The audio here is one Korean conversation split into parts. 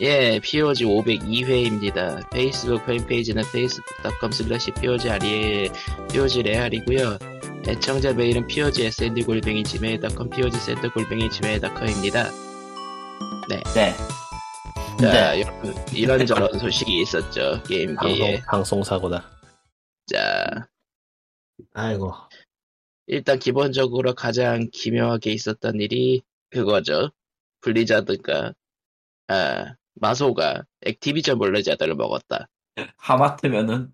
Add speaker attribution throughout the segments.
Speaker 1: 예, POG 502회입니다. 페이스북 팬페이지는 facebook.com slash POG 아리에 POG 레알이고요 애청자 메일은 POG SND 골뱅이 gmail.com POG 센터 골뱅이 gmail.com입니다. 네.
Speaker 2: 네.
Speaker 1: 자,
Speaker 2: 네.
Speaker 1: 여러분, 이런저런 소식이 있었죠. 게임계에.
Speaker 3: 방송, 방송 사고다.
Speaker 1: 자,
Speaker 3: 아이고.
Speaker 1: 일단 기본적으로 가장 기묘하게 있었던 일이 그거죠. 블리자드가, 아, 마소가 액티비전 블리자드를 먹었다.
Speaker 2: 하마터면은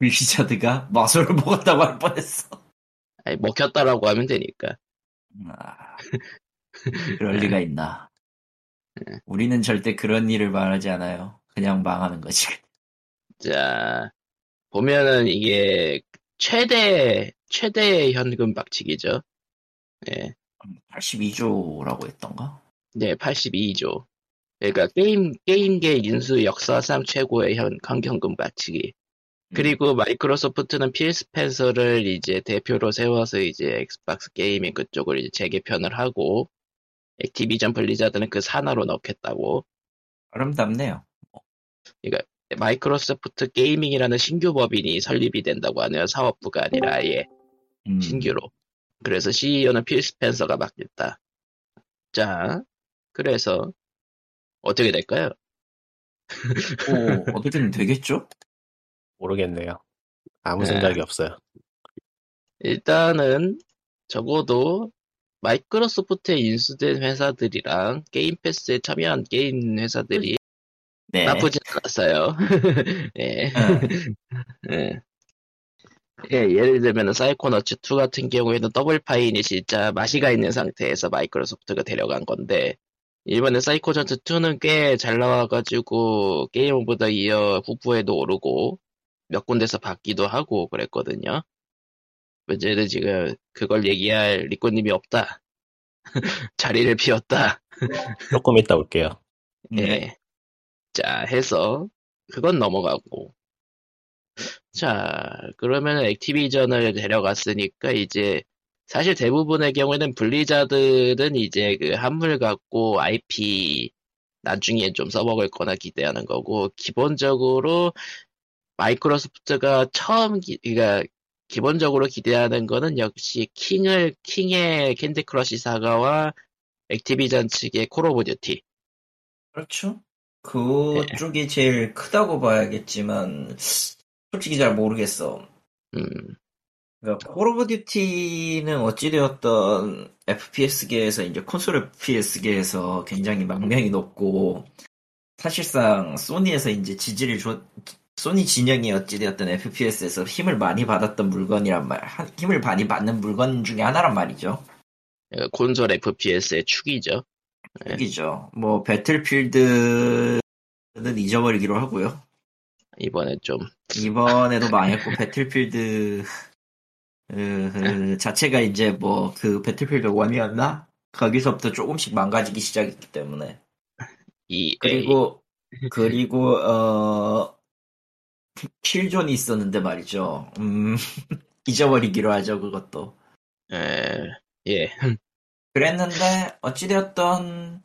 Speaker 2: 위시자드가 마술을 먹었다고 할 뻔했어.
Speaker 1: 아니, 먹혔다라고 하면 되니까.
Speaker 2: 아, 그럴 리가 있나. 우리는 절대 그런 일을 말하지 않아요. 그냥 망하는 거지.
Speaker 1: 자, 보면은 이게 최대, 최대 현금 박치기죠. 예.
Speaker 2: 82조라고 했던가?
Speaker 1: 네, 82조. 그러니까 게임, 게임계 인수 역사상 최고의 현, 현금 박치기. 그리고 마이크로소프트는 필 스펜서를 이제 대표로 세워서 이제 Xbox gaming 그쪽을 이제 재개편을 하고, 액티비전 블리자드는 그 산하로 넣겠다고.
Speaker 2: 아름답네요.
Speaker 1: 마이크로소프트 gaming이라는 신규 법인이 설립이 된다고 하네요. 사업부가 아니라 아예
Speaker 2: 음,
Speaker 1: 신규로. 그래서 CEO는 필 스펜서가 맡겠다. 자, 그래서 어떻게 될까요?
Speaker 2: 오, 어떻게든 되겠죠?
Speaker 3: 모르겠네요. 아무
Speaker 1: 네.
Speaker 3: 생각이 없어요.
Speaker 1: 일단은 적어도 마이크로소프트에 인수된 회사들이랑 게임 패스에 참여한 게임 회사들이
Speaker 2: 네.
Speaker 1: 나쁘지 않았어요. 예.
Speaker 2: 응.
Speaker 1: 예. 예, 예를 들면 Psychonauts 2 같은 경우에는 Double Fine이 진짜 맛이 가 있는 상태에서 마이크로소프트가 데려간 건데 이번에 Psychonauts 2는 꽤 잘 나와가지고 Game of the Year 후보에도 오르고 몇 군데서 받기도 하고 그랬거든요. 문제는 지금 그걸 얘기할 리코님이 없다. 자리를 비웠다.
Speaker 3: 조금 이따 올게요.
Speaker 2: 네.
Speaker 1: 예. 자, 해서, 그건 넘어가고. 자, 그러면 액티비전을 데려갔으니까, 이제, 사실 대부분의 경우에는 블리자드는 이제 그 한물 갖고 IP 나중에 좀 써먹을 거나 기대하는 거고, 기본적으로 마이크로소프트가 처음, 기, 그니까, 기본적으로 기대하는 거는 역시 King을, King의 Candy Crush Saga와 액티비전 측의 Call of Duty.
Speaker 2: 그렇죠. 그쪽이 제일 크다고 봐야겠지만, 솔직히 잘 모르겠어.
Speaker 1: 음,
Speaker 2: 그러니까 Call of Duty는 어찌되었던 FPS계에서 이제 콘솔 FPS계에서 굉장히 명망이 높고 사실상 소니에서 이제 지지를 줘 소니 진영이 어찌되었던 FPS에서 힘을 많이 받았던 물건이란 말, 한- 힘을 많이 받는 물건 중에 하나란 말이죠.
Speaker 1: 그러니까 콘솔 FPS의 축이죠. 네.
Speaker 2: 여기죠. 뭐 배틀필드는 잊어버리기로 하고요.
Speaker 1: 이번에 좀
Speaker 2: 이번에도 망했고 배틀필드 그, 그 자체가 이제 뭐 그 배틀필드 1이었나? 거기서부터 조금씩 망가지기 시작했기 때문에
Speaker 1: 이
Speaker 2: 그리고 그리고 어 킬존이 있었는데 말이죠. 음 잊어버리기로 하죠 그것도.
Speaker 1: 에, 예,
Speaker 2: 그랬는데 어찌되었던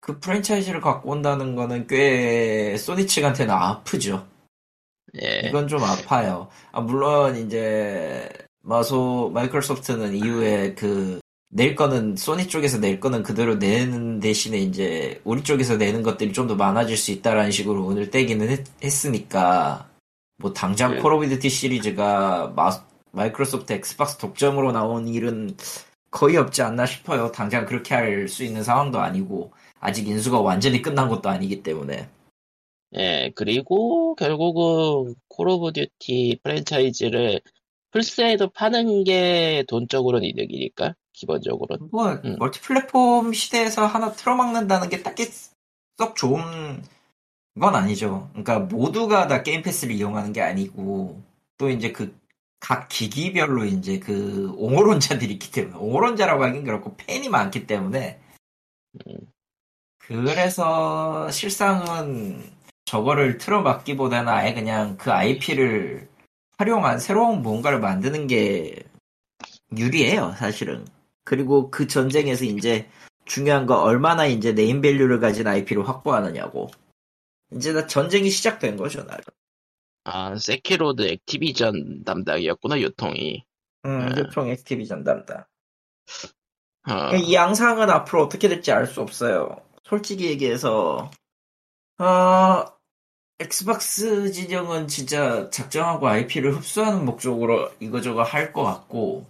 Speaker 2: 그 프랜차이즈를 갖고 온다는 거는 꽤 소니 측한테는 아프죠.
Speaker 1: 예,
Speaker 2: 이건 좀 아파요. 아, 물론 이제 마소 마이크로소프트는 이후에 그 낼 거는 소니 쪽에서 낼 거는 그대로 내는 대신에 이제 우리 쪽에서 내는 것들이 좀 더 많아질 수 있다라는 식으로 운을 떼기는 했, 으니까뭐 당장
Speaker 1: 네.
Speaker 2: 콜 오브 듀티 시리즈가 마, 마이크로소프트 엑스박스 독점으로 나온 일은 거의 없지 않나 싶어요. 당장 그렇게 할 수 있는 상황도 아니고 아직 인수가 완전히 끝난 것도 아니기 때문에
Speaker 1: 예. 그리고 결국은 콜 오브 듀티 프랜차이즈를 플스에도 파는 게 돈적으로는 이득이니까 기본적으로.
Speaker 2: 뭐
Speaker 1: 음.
Speaker 2: 멀티 플랫폼 시대에서 하나 틀어막는다는 게 딱히 썩 좋은 건 아니죠. 그러니까 모두가 다 게임 패스를 이용하는 게 아니고 또 이제 그 각 기기별로 이제 그 옹호론자들이 있기 때문에 옹호론자라고 하긴 그렇고 팬이 많기 때문에
Speaker 1: 음.
Speaker 2: 그래서 실상은 저거를 틀어막기보다는 아예 그냥 그 IP를 활용한 새로운 뭔가를 만드는 게 유리해요, 사실은. 그리고 그 전쟁에서 이제 중요한 거 얼마나 이제 네임 밸류를 가진 IP를 확보하느냐고. 이제 다 전쟁이 시작된 거죠, 나름.
Speaker 1: 아, 세키로도 액티비전 담당이었구나, 유통이.
Speaker 2: 음,
Speaker 1: 네.
Speaker 2: 유통 액티비전 담당.
Speaker 1: 어,
Speaker 2: 이 양상은 앞으로 어떻게 될지 알 수 없어요. 솔직히 얘기해서, 어, 엑스박스 진영은 진짜 작정하고 IP를 흡수하는 목적으로 이거저거 할 것 같고,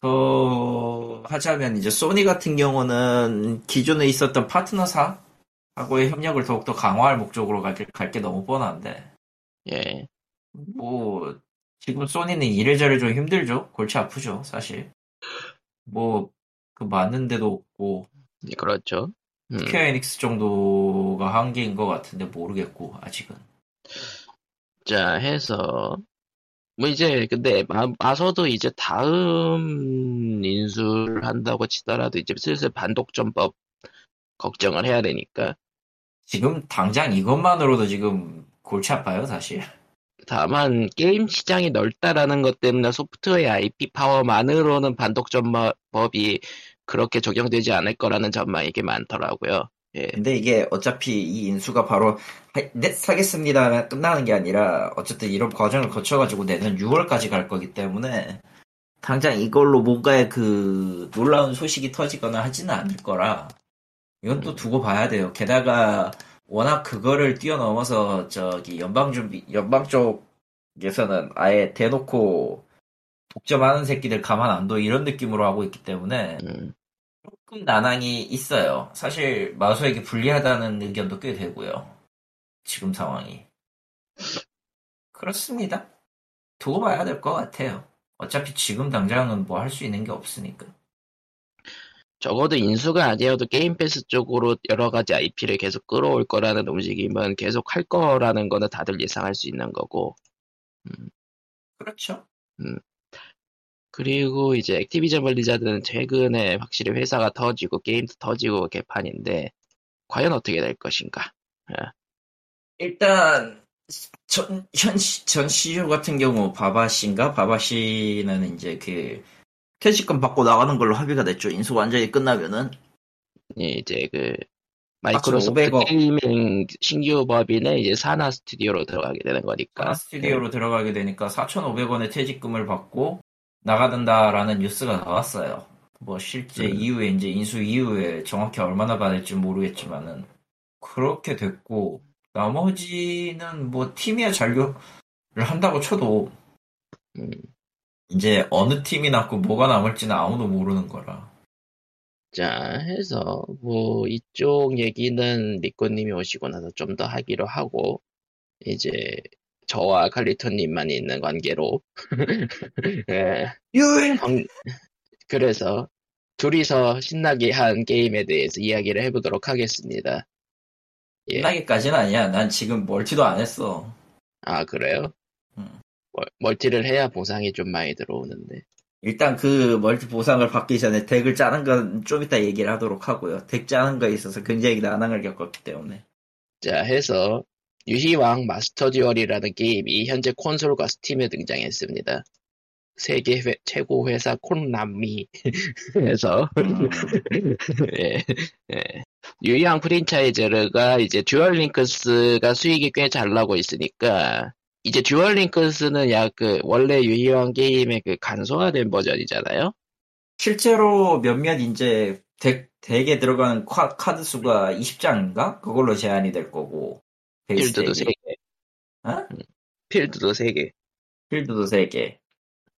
Speaker 2: 더 하자면 이제 소니 같은 경우는 기존에 있었던 파트너사하고의 협력을 더욱더 강화할 목적으로 갈게 너무 뻔한데,
Speaker 1: 예.
Speaker 2: 뭐, 지금 소니는 이래저래 좀 힘들죠? 골치 아프죠, 사실. 뭐, 그 맞는 데도 없고,
Speaker 1: 예, 그렇죠. 음,
Speaker 2: 스퀘어 에닉스 정도가 한계인 것 같은데 모르겠고, 아직은.
Speaker 1: 자, 해서, 뭐 이제, 근데, 마, 마소도 이제 다음 인수를 한다고 치더라도 이제 슬슬 반독점법 걱정을 해야 되니까.
Speaker 2: 지금 당장 이것만으로도 지금 골치 아파요, 사실.
Speaker 1: 다만, 게임 시장이 넓다라는 것 때문에 소프트웨어 IP 파워만으로는 반독점법이 그렇게 적용되지 않을 거라는 전망이 게 많더라고요. 예.
Speaker 2: 근데 이게 어차피 이 인수가 바로, 하- 네, 사겠습니다. 끝나는 게 아니라, 어쨌든 이런 과정을 거쳐가지고 내년 6월까지 갈 거기 때문에, 당장 이걸로 뭔가의 그 놀라운 소식이 터지거나 하지는 않을 거라, 이건 또 두고 봐야 돼요. 게다가, 워낙 그거를 뛰어넘어서, 저기, 연방 준비, 연방 쪽에서는 아예 대놓고, 독점하는 새끼들 가만 안 둬, 이런 느낌으로 하고 있기 때문에,
Speaker 1: 음,
Speaker 2: 조금 난항이 있어요. 사실 마소에게 불리하다는 의견도 꽤 되고요. 지금 상황이. 그렇습니다. 두고 봐야 될 것 같아요. 어차피 지금 당장은 뭐 할 수 있는 게 없으니까.
Speaker 1: 적어도 인수가 아니어도 게임 패스 쪽으로 여러 가지 IP를 계속 끌어올 거라는 움직임은 계속 할 거라는 거는 다들 예상할 수 있는 거고.
Speaker 2: 그렇죠.
Speaker 1: 그리고 이제 액티비전 블리자드는 최근에 확실히 회사가 터지고 게임도 터지고 개판인데 과연 어떻게 될 것인가?
Speaker 2: 일단 전, 현, 시- 전 CEO 같은 경우 바바씨인가? 바바씨는 이제 그 퇴직금 받고 나가는 걸로 합의가 됐죠. 인수 완전히 끝나면은.
Speaker 1: 이제 그 마이크로소프트
Speaker 2: 500억.
Speaker 1: 게이밍 신규 법인의 이제 사나 스튜디오로 들어가게 되는 거니까.
Speaker 2: 하나 스튜디오로 들어가게 되니까 4,500원의 퇴직금을 받고 나가든다라는 뉴스가 나왔어요. 뭐 실제
Speaker 1: 음.
Speaker 2: 이후에 이제 인수 이후에 정확히 얼마나 받을지 모르겠지만은 그렇게 됐고 나머지는 뭐 팀이야 잔류를 한다고 쳐도
Speaker 1: 음,
Speaker 2: 이제 어느 팀이 남고 뭐가 남을지는 아무도 모르는 거라.
Speaker 1: 자, 해서, 뭐, 이쪽 얘기는 리코님이 오시고 나서 좀 더 하기로 하고, 이제, 저와 칼리토님만 있는 관계로, 예, 방- 그래서, 둘이서 신나게 한 게임에 대해서 이야기를 해보도록 하겠습니다. 예.
Speaker 2: 끝나기까지는 아니야. 난 지금 멀티도 안 했어.
Speaker 1: 아, 그래요?
Speaker 2: 음.
Speaker 1: 멀- 멀티를 해야 보상이 좀 많이 들어오는데.
Speaker 2: 일단 그 멀티 보상을 받기 전에 덱을 짜는 건 좀 이따 얘기를 하도록 하고요. 덱 짜는 거에 있어서 굉장히 난항을 겪었기 때문에.
Speaker 1: 자, 해서, 유희왕 마스터 듀얼이라는 게임이 현재 콘솔과 스팀에 등장했습니다. 세계 회- 최고 회사 코나미에서 예, 예. 유희왕 프랜차이즈가 이제 듀얼링크스가 수익이 꽤 잘 나고 있으니까 이제 듀얼링크스는 약 그 원래 유희왕 게임의 그 간소화된 버전이잖아요.
Speaker 2: 실제로 몇몇 이제 덱, 덱에 들어가는 카, 드 수가 20장인가? 그걸로 제한이 될 거고.
Speaker 1: 필드도
Speaker 2: 덱이.
Speaker 1: 3개.
Speaker 2: 어?
Speaker 1: 필드도 3개.
Speaker 2: 필드도 3개.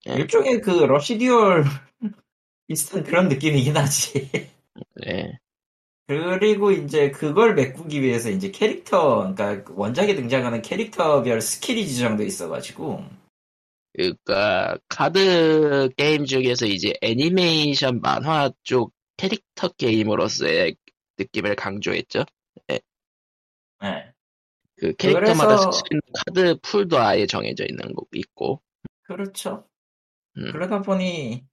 Speaker 1: 예.
Speaker 2: 일종의 그 러시 듀얼 비슷한 그런 느낌이긴 하지.
Speaker 1: 예.
Speaker 2: 그리고 이제 그걸 메꾸기 위해서 이제 캐릭터, 그러니까 원작에 등장하는 캐릭터별 스킬이 지정돼 있어가지고,
Speaker 1: 그러니까 카드 게임 중에서 이제 애니메이션 만화 쪽 캐릭터 게임으로서의 느낌을 강조했죠.
Speaker 2: 네.
Speaker 1: 그 캐릭터마다
Speaker 2: 그래서-
Speaker 1: 카드 풀도 아예 정해져 있는 거 있고.
Speaker 2: 그렇죠.
Speaker 1: 음.
Speaker 2: 그러다 보니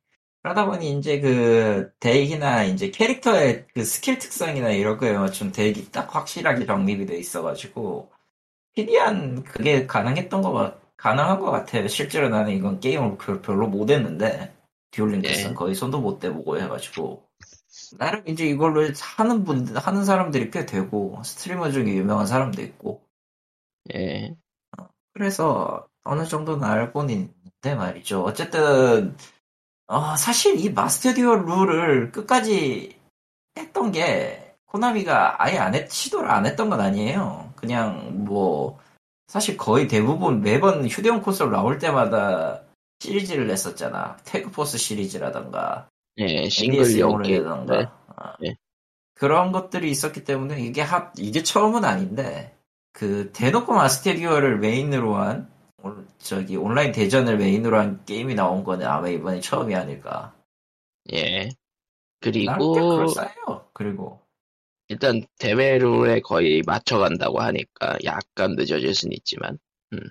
Speaker 2: 그러다 보니 이제 그 덱이나 이제 캐릭터의 그 스킬 특성이나 이런 거에 맞춘 덱이 딱 확실하게 정립이 돼 있어가지고 최대한 그게 가능했던 거 같, 가능한 것 같아요. 실제로 나는 이건 게임을 별- 별로 못 했는데 듀얼링크스는
Speaker 1: 예.
Speaker 2: 거의 손도 못 대보고 해가지고 나름 이제 이걸로 하는 분들, 하는 사람들이 꽤 되고, 스트리머 중에 유명한 사람도 있고,
Speaker 1: 예.
Speaker 2: 그래서 어느 정도는 알고는 있는데 말이죠. 어쨌든, 어, 사실 이 마스터 듀얼 룰을 끝까지 했던 게, 코나미가 아예 안 했, 시도를 안 했던 건 아니에요. 그냥 뭐, 사실 거의 대부분 매번 휴대용 콘솔 나올 때마다 시리즈를 냈었잖아. 태그포스 시리즈라던가,
Speaker 1: 예, 싱글
Speaker 2: NDS용으로
Speaker 1: 게임.
Speaker 2: 내던가. 아,
Speaker 1: 네.
Speaker 2: 그런 것들이 있었기 때문에 이게 합, 이게 처음은 아닌데, 그, 대놓고 듀얼을 메인으로 한, 온- 저기, 온라인 대전을 메인으로 한 게임이 나온 거는 아마 이번이 처음이 아닐까.
Speaker 1: 예. 그리고
Speaker 2: 그럴싸해요. 그리고,
Speaker 1: 일단 대회 룰에 거의 맞춰간다고 하니까 약간 늦어질 수는 있지만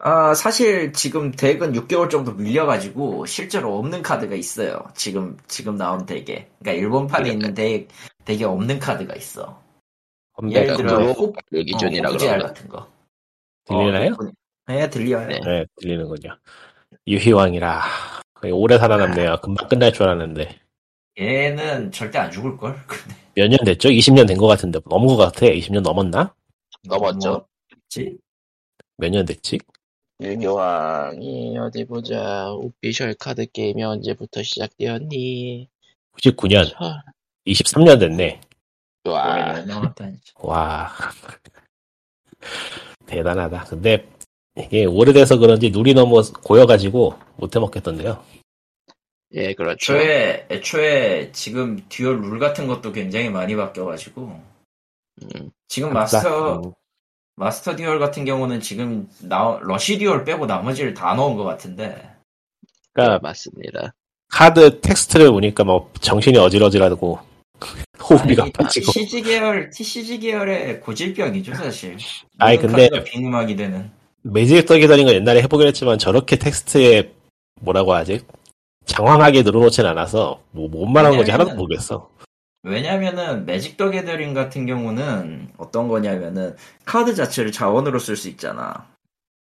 Speaker 2: 아, 사실 지금 덱은 6개월 정도 밀려가지고 실제로 없는 카드가 있어요. 지금, 지금 나온 덱에. 그러니까 일본판에
Speaker 1: 그래.
Speaker 2: 있는 덱, 덱에 없는 카드가 있어.
Speaker 3: 컴백
Speaker 2: 예를 들어, 호,
Speaker 1: 그 기준이라
Speaker 2: 어,
Speaker 1: 그런가.
Speaker 2: 같은 거.
Speaker 3: 들리나요?
Speaker 2: 어, 네, 들려요.
Speaker 1: 네.
Speaker 3: 네, 들리는군요. 유희왕이라 거의 오래 살아남네요. 금방 끝날 줄 알았는데
Speaker 2: 얘는 절대 안 죽을걸? 근데.
Speaker 3: 몇년 됐죠? 20년 된 것 같은데 넘은 것 같아. 20년 넘었나?
Speaker 1: 넘었죠.
Speaker 3: 지몇 년 됐지?
Speaker 1: 유희왕이 어디 보자. 오피셜 카드 게임이 언제부터 시작되었니?
Speaker 3: 99년,
Speaker 1: 차.
Speaker 3: 23년 됐네.
Speaker 1: 와.
Speaker 3: 와 대단하다. 근데 이게 오래돼서 그런지 물이 너무 고여가지고 못해 먹겠던데요.
Speaker 1: 예, 그렇죠.
Speaker 2: 애초에, 애초에 지금 듀얼 룰 같은 것도 굉장히 많이 바뀌어가지고.
Speaker 1: 음,
Speaker 2: 지금 마스터,
Speaker 3: 음,
Speaker 2: 마스터 듀얼 같은 경우는 지금 나, 러시 듀얼 빼고 나머지를 다 넣은 것 같은데.
Speaker 3: 그러니까
Speaker 1: 맞습니다.
Speaker 3: 카드 텍스트를 보니까 뭐 정신이 어질어질하고 호흡이가 빠지고
Speaker 2: TCG 계열, TCG 계열의 고질병이죠, 사실.
Speaker 3: 아니, 근데-
Speaker 2: 빅음악이 되는.
Speaker 3: Magic: The Gathering 건 옛날에 해보긴 했지만 저렇게 텍스트에 뭐라고 하지? 장황하게 늘어놓진 않아서 뭐 뭔 말하는 건지 하나도 모르겠어.
Speaker 2: 왜냐면은 Magic: The Gathering 같은 경우는 어떤 거냐면은 카드 자체를 자원으로 쓸 수 있잖아.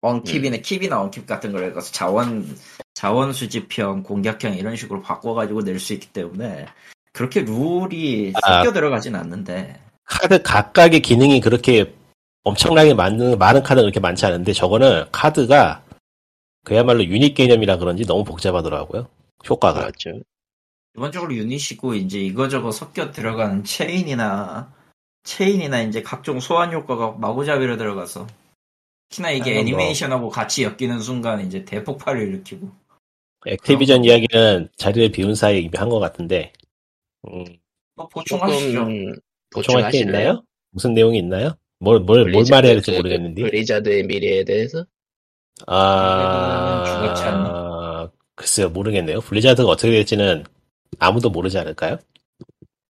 Speaker 2: 언킵이나 킵이나 언킵 같은 걸 해서 자원 자원 수집형, 공격형 이런 식으로 바꿔 가지고 낼 수 있기 때문에 그렇게 룰이
Speaker 3: 아.
Speaker 2: 섞여 들어가진 않는데
Speaker 3: 카드 각각의 기능이 그렇게 엄청나게 많은 많은 카드가 그렇게 많지 않은데 저거는 카드가 그야말로 유닛 개념이라 그런지 너무 복잡하더라고요. 효과가.
Speaker 1: 그렇죠.
Speaker 2: 기본적으로 유닛이고 이제 이거저거 섞여 들어가는 체인이나 체인이나 이제 각종 소환 효과가 마구잡이로 들어가서 특히나 이게
Speaker 3: 아, 뭐.
Speaker 2: 애니메이션하고 같이 엮이는 순간 이제 대폭발을 일으키고
Speaker 3: 액티비전 이야기는 자리를 비운 사이에 이미 한 것 같은데 음,
Speaker 2: 뭐 보충하시죠.
Speaker 3: 보충할 게? 있나요? 무슨 내용이 있나요? 뭘, 뭘, 뭘
Speaker 1: 블리자드-
Speaker 3: 말해야 될지
Speaker 1: 그-
Speaker 3: 모르겠는데.
Speaker 1: 블리자드의 미래에 대해서?
Speaker 3: 아,
Speaker 2: 죽었지 않나?
Speaker 3: 글쎄요, 모르겠네요. 블리자드가 어떻게 될지는 아무도 모르지 않을까요?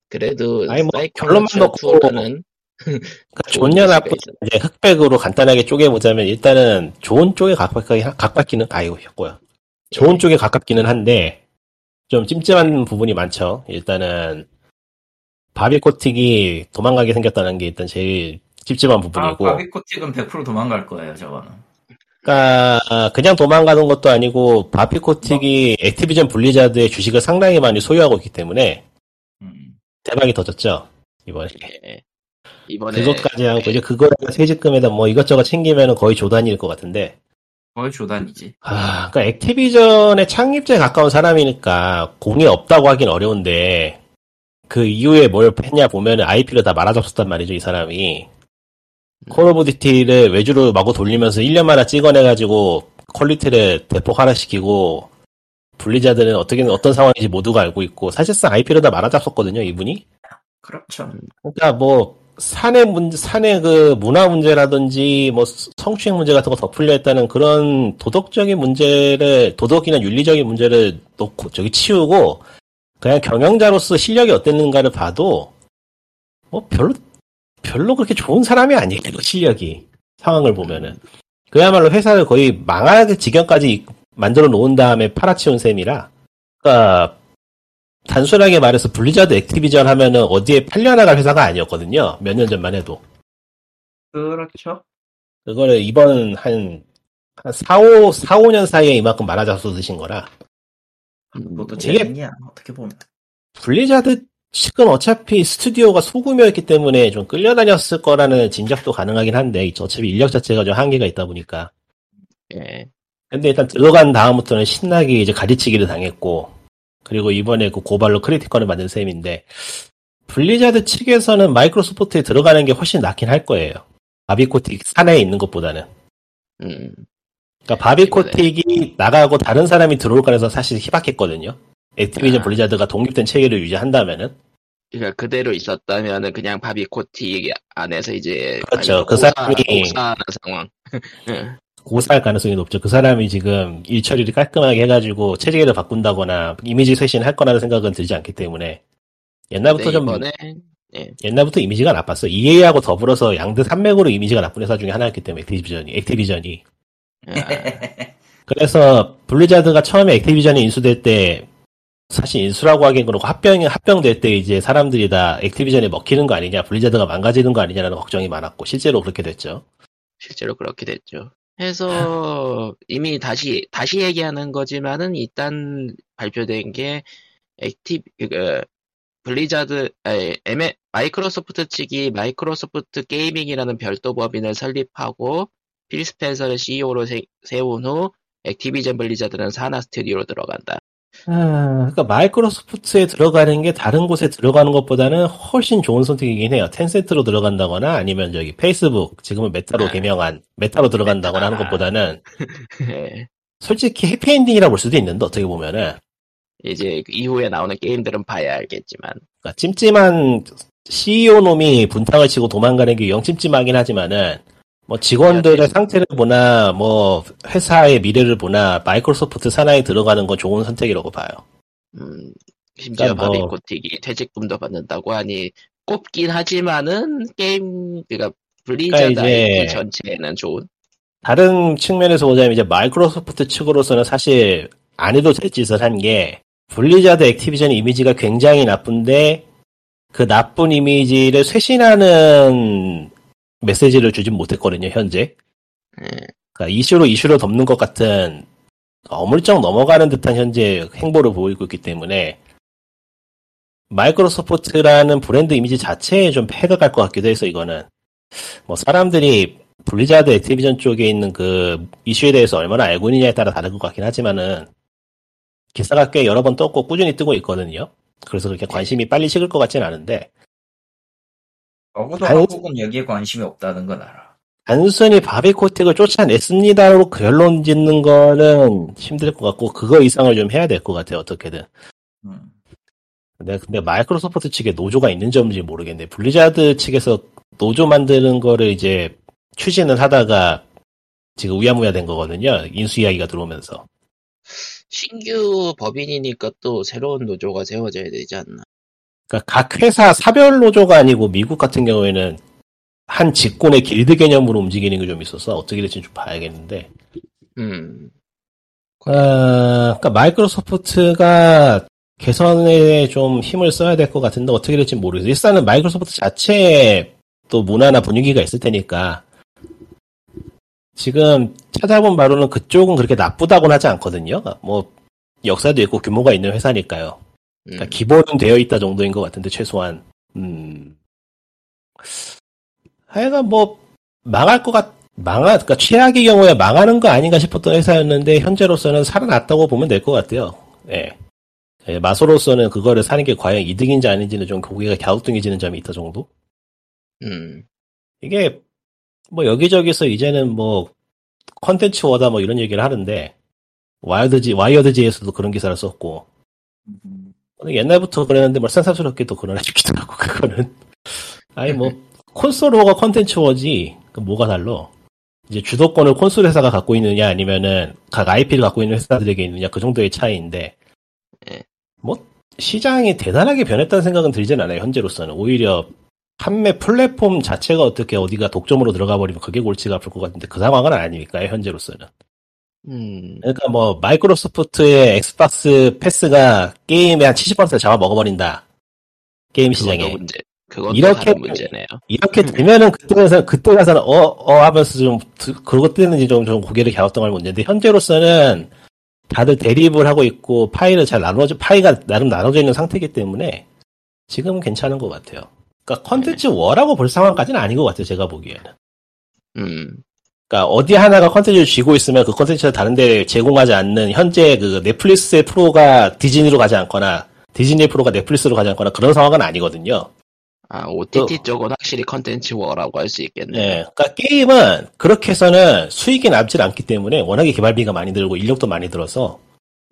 Speaker 1: 그래도
Speaker 3: 아니, 뭐, 결론만 놓고-
Speaker 1: 투어는
Speaker 3: 그러니까 좋냐 나쁜 이제 흑백으로 간단하게 쪼개보자면 일단은 좋은 쪽에 가깝게, 가깝기는, 아이고, 했고요. 좋은
Speaker 1: 예.
Speaker 3: 쪽에 가깝기는 한데, 좀 찜찜한 부분이 많죠. 일단은, 바비코틱이 도망가게 생겼다는 게 일단 제일 찝찝한
Speaker 2: 아,
Speaker 3: 부분이고,
Speaker 2: 바비코틱은 100% 도망갈 거예요, 저거는.
Speaker 3: 그러니까 그냥 도망가는 것도 아니고 바피코틱이 액티비전 블리자드의 주식을 상당히 많이 소유하고 있기 때문에
Speaker 2: 음.
Speaker 3: 대박이 터졌죠 이번에
Speaker 1: 예. 이번에
Speaker 3: 그것까지 하고 이제 그거랑 퇴직금에다 뭐 이것저것 챙기면은 거의 조 단일 것 같은데
Speaker 2: 거의 조 단이지.
Speaker 3: 아 그러니까 액티비전의 창립자에 가까운 사람이니까 공이 없다고 하긴 어려운데 그 이후에 뭘 했냐 보면은 IP를 다 말아잡았단 말이죠 이 사람이 Call of Duty를 외주로 마구 돌리면서 1년 만에 찍어내가지고 퀄리티를 대폭 하락시키고 블리자드는 어떻게 어떤 상황인지 모두가 알고 있고 사실상 IP를 다 말아잡았거든요 이분이
Speaker 2: 그렇죠.
Speaker 3: 그러니까 뭐 사내 문제 사내 그 문화 문제라든지 뭐 성추행 문제 같은 거더 풀려 있다는 그런 도덕적인 문제를 도덕이나 윤리적인 문제를 놓고 저기 치우고 그냥 경영자로서 실력이 어땠는가를 봐도 뭐 별로 별로 그렇게 좋은 사람이 아니에요 실력이. 상황을 보면은. 그야말로 회사를 거의 망할 지경까지 만들어 놓은 다음에 팔아치운 셈이라. 그러니까 단순하게 말해서 블리자드 액티비전 하면은 어디에 팔려나갈 회사가 아니었거든요. 몇 년 전만 해도.
Speaker 2: 그렇죠.
Speaker 3: 그거를 이번 한, 한 4, 5, 4, 5년 사이에 이만큼 말아잡아서 드신 거라.
Speaker 2: 그것도 재능이야, 어떻게 보면.
Speaker 3: 블리자드 지금 어차피 스튜디오가 소규모였기 때문에 좀 끌려다녔을 거라는 짐작도 가능하긴 한데 어차피 인력 자체가 좀 한계가 있다 보니까
Speaker 1: 예.
Speaker 3: 근데 일단 들어간 다음부터는 신나게 이제 가지치기를 당했고 그리고 이번에 그 고발로 critical을 만든 셈인데 블리자드 측에서는 마이크로소프트에 들어가는 게 훨씬 낫긴 할 거예요. 바비 코틱 사내에 있는 것보다는.
Speaker 1: 음.
Speaker 3: 그러니까 바비 코틱이 나가고 다른 사람이 들어올 거라서 사실 희박했거든요. 액티비전
Speaker 1: 아.
Speaker 3: 블리자드가 독립된 체계를 유지한다면은
Speaker 1: 그러니까 그대로 있었다면은 그냥 바비 코틱 안에서 이제
Speaker 3: 그렇죠. 그 사람이-
Speaker 1: 고사하는 상황. 예.
Speaker 3: 고사할 가능성이 높죠. 그 사람이 지금 일 처리를 깔끔하게 해가지고 체계를 바꾼다거나 이미지 쇄신을 할 거라는 생각은 들지 않기 때문에 옛날부터
Speaker 1: 근데
Speaker 3: 좀
Speaker 1: 이번에
Speaker 3: 옛날부터 이미지가 나빴어. EA하고 더불어서 양대 산맥으로 이미지가 나쁜 회사 중에 하나였기 때문에 액티비전이 액티비전이
Speaker 1: 아,
Speaker 3: 그래서 블리자드가 처음에 액티비전이 인수될 때 사실 인수라고 하긴 그렇고 합병 합병될 때 이제 사람들이 다 액티비전에 먹히는 거 아니냐, 블리자드가 망가지는 거 아니냐라는 걱정이 많았고 실제로 그렇게 됐죠.
Speaker 1: 실제로 그렇게 됐죠. 해서 이미 다시 다시 얘기하는 거지만은 일단 발표된 게 액티 그 블리자드 아니, 마이크로소프트 측이 Microsoft Gaming이라는 별도 법인을 설립하고 필 스펜서를 CEO로 세운 후 액티비전 블리자드는 산하 스튜디오로 들어간다.
Speaker 3: 아, 그러니까 마이크로소프트에 들어가는 게 다른 곳에 들어가는 것보다는 훨씬 좋은 선택이긴 해요. 텐센트로 들어간다거나 아니면 저기 페이스북 지금은 메타로
Speaker 1: 아.
Speaker 3: 개명한 메타로 들어간다거나 하는. 것보다는
Speaker 1: 예.
Speaker 3: 솔직히 해피엔딩이라 볼 수도 있는데 어떻게 보면은
Speaker 1: 이제 그 이후에 나오는 게임들은 봐야 알겠지만
Speaker 3: 그러니까 찜찜한 CEO 놈이 분탕을 치고 도망가는 게 영 찜찜하긴 하지만은 뭐 직원들의 상태를 보나 뭐 회사의 미래를 보나 마이크로소프트 산하에 들어가는 건 좋은 선택이라고 봐요.
Speaker 1: 음, 심지어
Speaker 3: 그러니까 뭐-
Speaker 1: 바비코틱이 퇴직금도 받는다고 하니 꼽긴 하지만은 게임 그러니까 블리자드
Speaker 3: 그러니까
Speaker 1: IP 전체에는 좋은
Speaker 3: 다른 측면에서 보자면 이제 마이크로소프트 측으로서는 사실 안 해도 될 짓을 한 게 블리자드 액티비전 이미지가 굉장히 나쁜데 그 나쁜 이미지를 쇄신하는 메시지를 주진 못했거든요 현재.
Speaker 1: 예.
Speaker 3: 그러니까 이슈로 이슈로 덮는 것 같은 어물쩍 넘어가는 듯한 현재 행보를 보이고 있기 때문에 마이크로소프트라는 브랜드 이미지 자체에 좀 폐가 갈 것 같기도 해서 이거는 뭐 사람들이 블리자드 액티비전 쪽에 있는 그 이슈에 대해서 얼마나 알고 있느냐에 따라 다를 것 같긴 하지만은 기사가 꽤 여러 번 떴고 꾸준히 뜨고 있거든요. 그래서 그렇게 관심이 빨리 식을 것 같진 않은데
Speaker 2: 적어도 한국은 여기에 관심이 없다는 건 알아.
Speaker 3: 단순히 바비 코틱을 쫓아냈습니다로 결론 짓는 거는 힘들 것 같고 그거 이상을 좀 해야 될 것 같아요 어떻게든
Speaker 2: 음.
Speaker 3: 근데, 근데 마이크로소프트 측에 노조가 있는지 없는지 모르겠네 블리자드 측에서 노조 만드는 거를 이제 추진을 하다가 지금 유야무야 된 거거든요 인수 이야기가 들어오면서
Speaker 1: 신규 법인이니까 또 새로운 노조가 세워져야 되지 않나
Speaker 3: 그러니까 각 회사 사별 노조가 아니고 미국 같은 경우에는 한 직군의 길드 개념으로 움직이는 게 좀 있어서 어떻게 될지 좀 봐야겠는데
Speaker 1: 음
Speaker 3: 어, 그러니까 마이크로소프트가 개선에 좀 힘을 써야 될 것 같은데 어떻게 될지 모르겠어요. 일단은 마이크로소프트 자체에 또 문화나 분위기가 있을 테니까 지금 찾아본 바로는 그쪽은 그렇게 나쁘다고는 하지 않거든요. 뭐 역사도 있고 규모가 있는 회사니까요.
Speaker 1: 음.
Speaker 3: 그러니까 기본은 되어 있다 정도인 것 같은데 최소한 음 하여간 뭐 망할 것 같, 망하, 그러니까 최악의 경우에 망하는 거 아닌가 싶었던 회사였는데 현재로서는 살아났다고 보면 될 것 같아요. 예. 예, 마소로서는 그거를 사는 게 과연 이득인지 아닌지는 좀 고개가 갸우뚱해지는 점이 있다 정도.
Speaker 1: 음.
Speaker 3: 이게 뭐 여기저기서 이제는 뭐 contents war다 뭐 이런 얘기를 하는데 Wired지 Wired지에서도 그런 기사를 썼고
Speaker 2: 음.
Speaker 3: 옛날부터 그랬는데 뭐 새삼스럽게 또 그러나 싶기도 하고 그거는. 아니 뭐 console war가 contents war지 그 뭐가 달라 이제 주도권을 콘솔 회사가 갖고 있느냐 아니면은 각 IP를 갖고 있는 회사들에게 있느냐 그 정도의 차이인데.
Speaker 1: 예.
Speaker 3: 뭐 시장이 대단하게 변했다는 생각은 들진 않아요 현재로서는. 오히려 판매 플랫폼 자체가 어떻게 어디가 독점으로 들어가 버리면 그게 골치가 아플 것 같은데 그 상황은 아니니까요 현재로서는
Speaker 1: 음.
Speaker 3: 그러니까 뭐 마이크로소프트의 Xbox Pass가 게임의 한 70% 잡아 먹어버린다. 게임 시장에
Speaker 1: 문제.
Speaker 3: 이렇게-
Speaker 1: 문제네요.
Speaker 3: 이렇게 되면은 그때 가서 그때 가서는 어어 하면서 좀 드- 그것 때문에 좀, 좀 고개를 갸우뚱할 문제인데 현재로서는 다들 대립을 하고 있고 파이를 잘 나눠져 파이가 나름 나눠져 있는 상태이기 때문에 지금은 괜찮은 것 같아요. 그러니까 컨텐츠 war라고 볼 상황까지는 아닌 것 같아요. 제가 보기에는.
Speaker 1: 음,
Speaker 3: 그러니까 어디 하나가 컨텐츠를 쥐고 있으면 그 컨텐츠를 다른 데 제공하지 않는 현재 그 넷플릭스의 프로가 디즈니로 가지 않거나 디즈니 프로가 넷플릭스로 가지 않거나 그런 상황은 아니거든요.
Speaker 1: 아, OTT
Speaker 3: 또-
Speaker 1: 쪽은 확실히 컨텐츠 워라고 할 수 있겠네.
Speaker 3: 네, 그러니까 게임은 그렇게 해서는 수익이 남질 않기 때문에 워낙에 개발비가 많이 들고 인력도 많이 들어서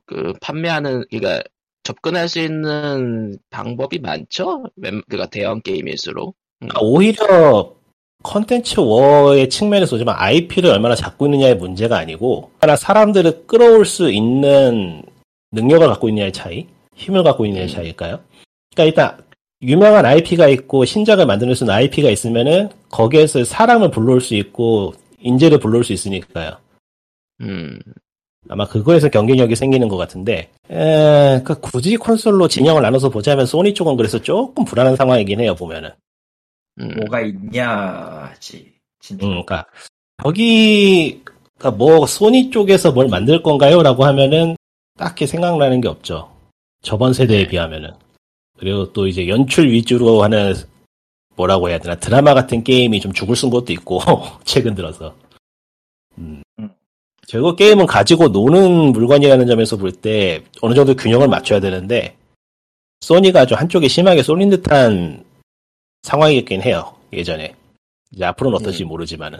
Speaker 1: 그, 판매하는, 그니까, 접근할 수 있는 방법이 많죠? 웬- 그니까 대형 게임일수록.
Speaker 3: 그러니까 오히려 컨텐츠 워의 측면에서 보지만 IP를 얼마나 잡고 있느냐의 문제가 아니고 하나 사람들을 끌어올 수 있는 능력을 갖고 있느냐의 차이, 힘을 갖고 있느냐의
Speaker 1: 음.
Speaker 3: 차이일까요? 그러니까 일단 유명한 IP가 있고 신작을 만들 수 있는 IP가 있으면은 거기에서 사람을 불러올 수 있고 인재를 불러올 수 있으니까요.
Speaker 1: 음,
Speaker 3: 아마 그거에서 경쟁력이 생기는 것 같은데, 에, 그 굳이 콘솔로 진영을 나눠서 보자면 소니 쪽은 그래서 조금 불안한 상황이긴 해요, 보면은.
Speaker 1: 음.
Speaker 2: 뭐가 있냐지. 진짜.
Speaker 3: 음, 그러니까 여기 그러니까 뭐 소니 쪽에서 뭘 만들 건가요?라고 하면은 딱히 생각나는 게 없죠. 저번 세대에
Speaker 1: 네.
Speaker 3: 비하면은 그리고 또 이제 연출 위주로 하는 뭐라고 해야 되나 드라마 같은 게임이 좀 죽을 쓴 것도 있고 최근 들어서. 음.
Speaker 2: 음.
Speaker 3: 결국 게임은 가지고 노는 물건이라는 점에서 볼 때 어느 정도 균형을 맞춰야 되는데 소니가 좀 한쪽에 심하게 쏠린 듯한 상황이긴 해요 예전에 이제 앞으로는 어떨지
Speaker 1: 음.
Speaker 3: 모르지만은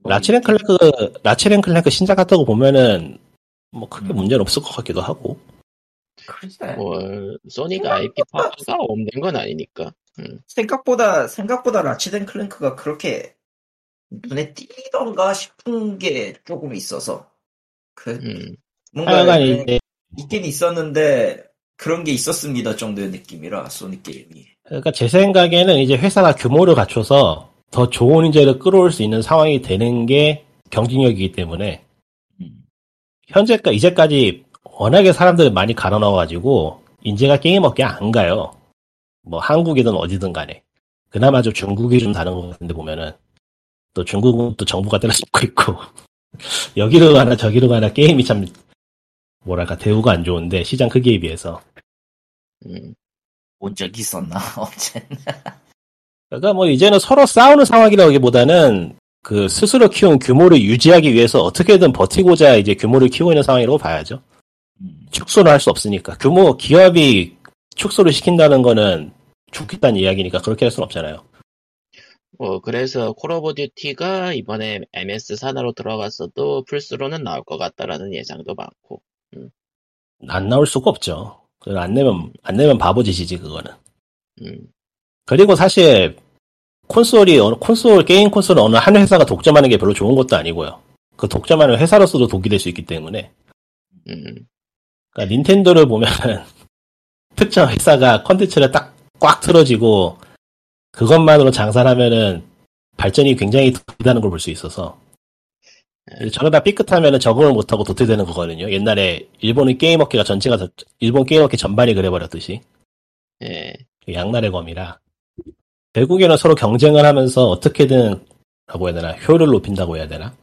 Speaker 2: 뭐
Speaker 3: Ratchet and Clank Ratchet and Clank 신작 같다고 보면은 뭐 크게
Speaker 2: 음.
Speaker 3: 문제는 없을 것 같기도 하고
Speaker 2: 글쎄.
Speaker 1: 뭐, 소니가 IP 파워가 없는 건 아니니까. 음.
Speaker 2: 생각보다 생각보다 Ratchet and Clank가 그렇게 눈에 띄던가 싶은 게 조금 있어서 그
Speaker 1: 음.
Speaker 2: 뭔가
Speaker 3: 하여간 이제
Speaker 2: 있긴 있었는데 그런 게 있었습니다 정도의 느낌이라 소니 게임이
Speaker 3: 그러니까 제 생각에는 이제 회사가 규모를 갖춰서 더 좋은 인재를 끌어올 수 있는 상황이 되는 게 경쟁력이기 때문에
Speaker 2: 음.
Speaker 3: 현재까 이제까지 워낙에 사람들을 많이 갈아 넣어가지고 인재가 게임 업계에 안 가요. 뭐 한국이든 어디든 간에 그나마 좀 중국이 좀 다른 것 같은데 보면은 또 중국은 또 정부가 때려잡고 있고 여기로 가나 저기로 가나 게임이 참 뭐랄까 대우가 안 좋은데 시장 크기에 비해서
Speaker 1: 음.
Speaker 2: 본 적이 있었나 언제
Speaker 3: 그러니까 뭐 이제는 서로 싸우는 상황이라기보다는 그 스스로 키운 규모를 유지하기 위해서 어떻게든 버티고자 이제 규모를 키우고 있는 상황이라고 봐야죠.
Speaker 2: 음.
Speaker 3: 축소를 할 수 없으니까 규모 기업이 축소를 시킨다는 거는 죽겠다는 이야기니까 그렇게 할 수는 없잖아요.
Speaker 1: 뭐, 그래서 콜 오브 듀티가 이번에 MS 산하로 들어갔어도 플스로는 나올 것 같다라는 예상도 많고.
Speaker 3: 안 나올 수가 없죠. 안 내면 안 내면 바보 짓이지 그거는.
Speaker 1: 음.
Speaker 3: 그리고 사실 콘솔이 어느 콘솔 게임 콘솔은 어느 한 회사가 독점하는 게 별로 좋은 것도 아니고요. 그 독점하는 회사로서도 독이 될 수 있기 때문에.
Speaker 1: 음.
Speaker 3: 그러니까 닌텐도를 보면은 특정 회사가 컨텐츠를 딱 꽉 틀어쥐고 그것만으로 장사를 하면은 발전이 굉장히 크다는 걸 볼 수 있어서 저러다 삐끗하면은 적응을 못하고 도태되는 거거든요. 옛날에 일본의 게임 업계가 전체가 다- 일본 게임 업계 전반이 그래버렸듯이
Speaker 1: 예.
Speaker 3: 양날의 검이라 결국에는 서로 경쟁을 하면서 어떻게든 라고 해야 되나 효율을 높인다고 해야 되나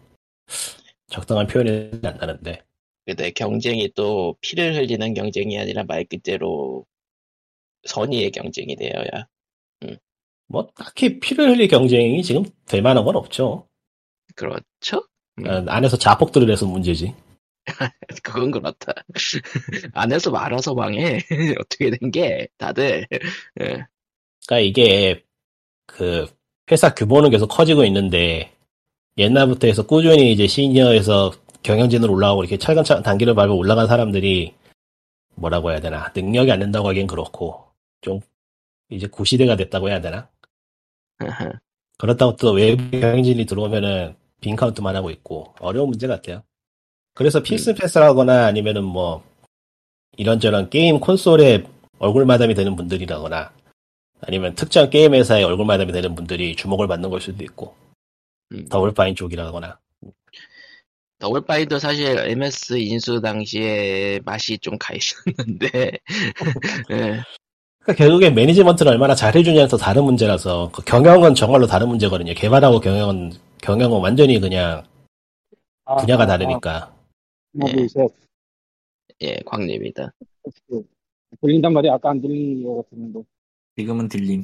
Speaker 3: 적당한 표현이 안 나는데
Speaker 1: 근데 경쟁이 또 피를 흘리는 경쟁이 아니라 말 그대로 선의의 경쟁이 되어야.
Speaker 3: 뭐 딱히 피를 흘릴 경쟁이 지금 될 만한 건 없죠.
Speaker 1: 그렇죠? 음.
Speaker 3: 어, 안에서 자폭들을 해서 문제지.
Speaker 1: 그건 그렇다. 안에서 말아서 망해. 어떻게 된 게, 다들. 예.
Speaker 3: 그러니까 이게 그 회사 규모는 계속 커지고 있는데 옛날부터 해서 꾸준히 이제 시니어에서 경영진으로 올라가고 이렇게 차근차근 단계를 밟아 올라간 사람들이 뭐라고 해야 되나 능력이 안 된다고 하기엔 그렇고 좀 이제 구시대가 됐다고 해야 되나 그렇다고 또 외부 경영진이 들어오면은 bean count만 하고 있고 어려운 문제 같아요. 그래서 필 스펜서라거나 아니면은 뭐 이런저런 게임 콘솔에 얼굴 마담이 되는 분들이라거나 아니면 특정 게임 회사의 얼굴 마담이 되는 분들이 주목을 받는 걸 수도 있고
Speaker 1: 음.
Speaker 3: 더블 파인 쪽이라거나
Speaker 1: 더블 파인도 사실 MS 인수 당시에 맛이 좀 가 있었는데, 예.
Speaker 3: 그러니까 결국에 매니지먼트를 얼마나 잘해주냐는 또 다른 문제라서 그 경영은 정말로 다른 문제거든요. 개발하고 경영은 경영은 완전히 그냥 분야가 다르니까
Speaker 4: 하나,
Speaker 1: 예.
Speaker 4: 둘, 셋.
Speaker 1: 예, 광림이다.
Speaker 4: 그, 들린단 말이야. 아까 안 들리는 것 같은데.
Speaker 2: 지금은 들림.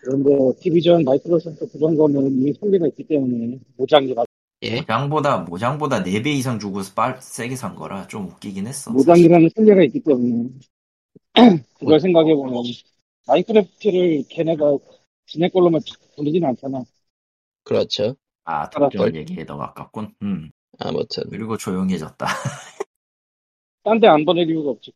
Speaker 4: 그런데 디비전 마이크로소프트 그런 거는 이미 선비가 있기 때문에 모장이라
Speaker 1: 예?
Speaker 2: 모장보다 모장보다 4배 이상 주고 빨 세게 산 거라 좀 웃기긴 했어.
Speaker 4: 모장이라는 선례가 있기 때문에 그걸 생각해 보면 마인크래프트를 걔네가 지네 걸로만 돌리진 않잖아.
Speaker 1: 그렇죠.
Speaker 2: 아, 독점 얘기에 더 가깝군. 음.
Speaker 1: 아무튼
Speaker 2: 그리고 조용해졌다.
Speaker 4: 딴 데 안 보낼 이유가 없지.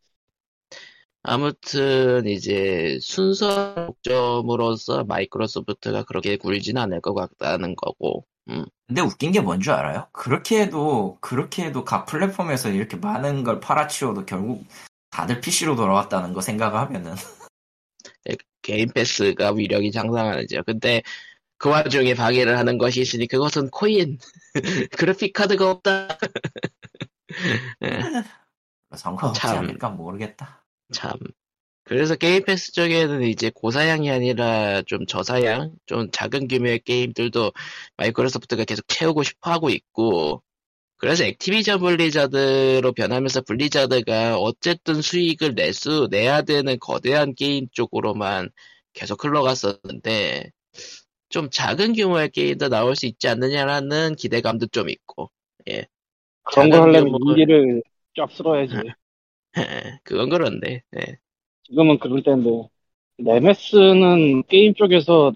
Speaker 1: 아무튼 이제 순서 독점으로서 마이크로소프트가 그렇게 굴진 않을 것 같다는 거고. 음.
Speaker 2: 근데 웃긴 게 뭔 줄 알아요? 그렇게 해도 그렇게 해도 각 플랫폼에서 이렇게 많은 걸 팔아치워도 결국 다들 PC로 돌아왔다는 거 생각하면은
Speaker 1: 게임 패스가 위력이 짱짱하죠. 근데 그 와중에 방해를 하는 것이 있으니 그것은 코인. 그래픽 카드가 없다. 예,
Speaker 2: 상관없지
Speaker 1: 참.
Speaker 2: 않을까 모르겠다.
Speaker 1: 참. 그래서 게임 패스 쪽에는 이제 고사양이 아니라 좀 저사양, 좀 작은 규모의 게임들도 마이크로소프트가 계속 채우고 싶어 하고 있고, 그래서 액티비전 블리자드로 변하면서 블리자드가 어쨌든 수익을 낼 수, 내야 되는 거대한 게임 쪽으로만 계속 흘러갔었는데, 좀 작은 규모의 게임도 나올 수 있지 않느냐라는 기대감도 좀 있고,
Speaker 4: 그런 거 하려면 인디를 쫙 쓸어야지.
Speaker 1: 그건 그런데, 예.
Speaker 4: 지금은 그럴 때인데 MS는 게임 쪽에서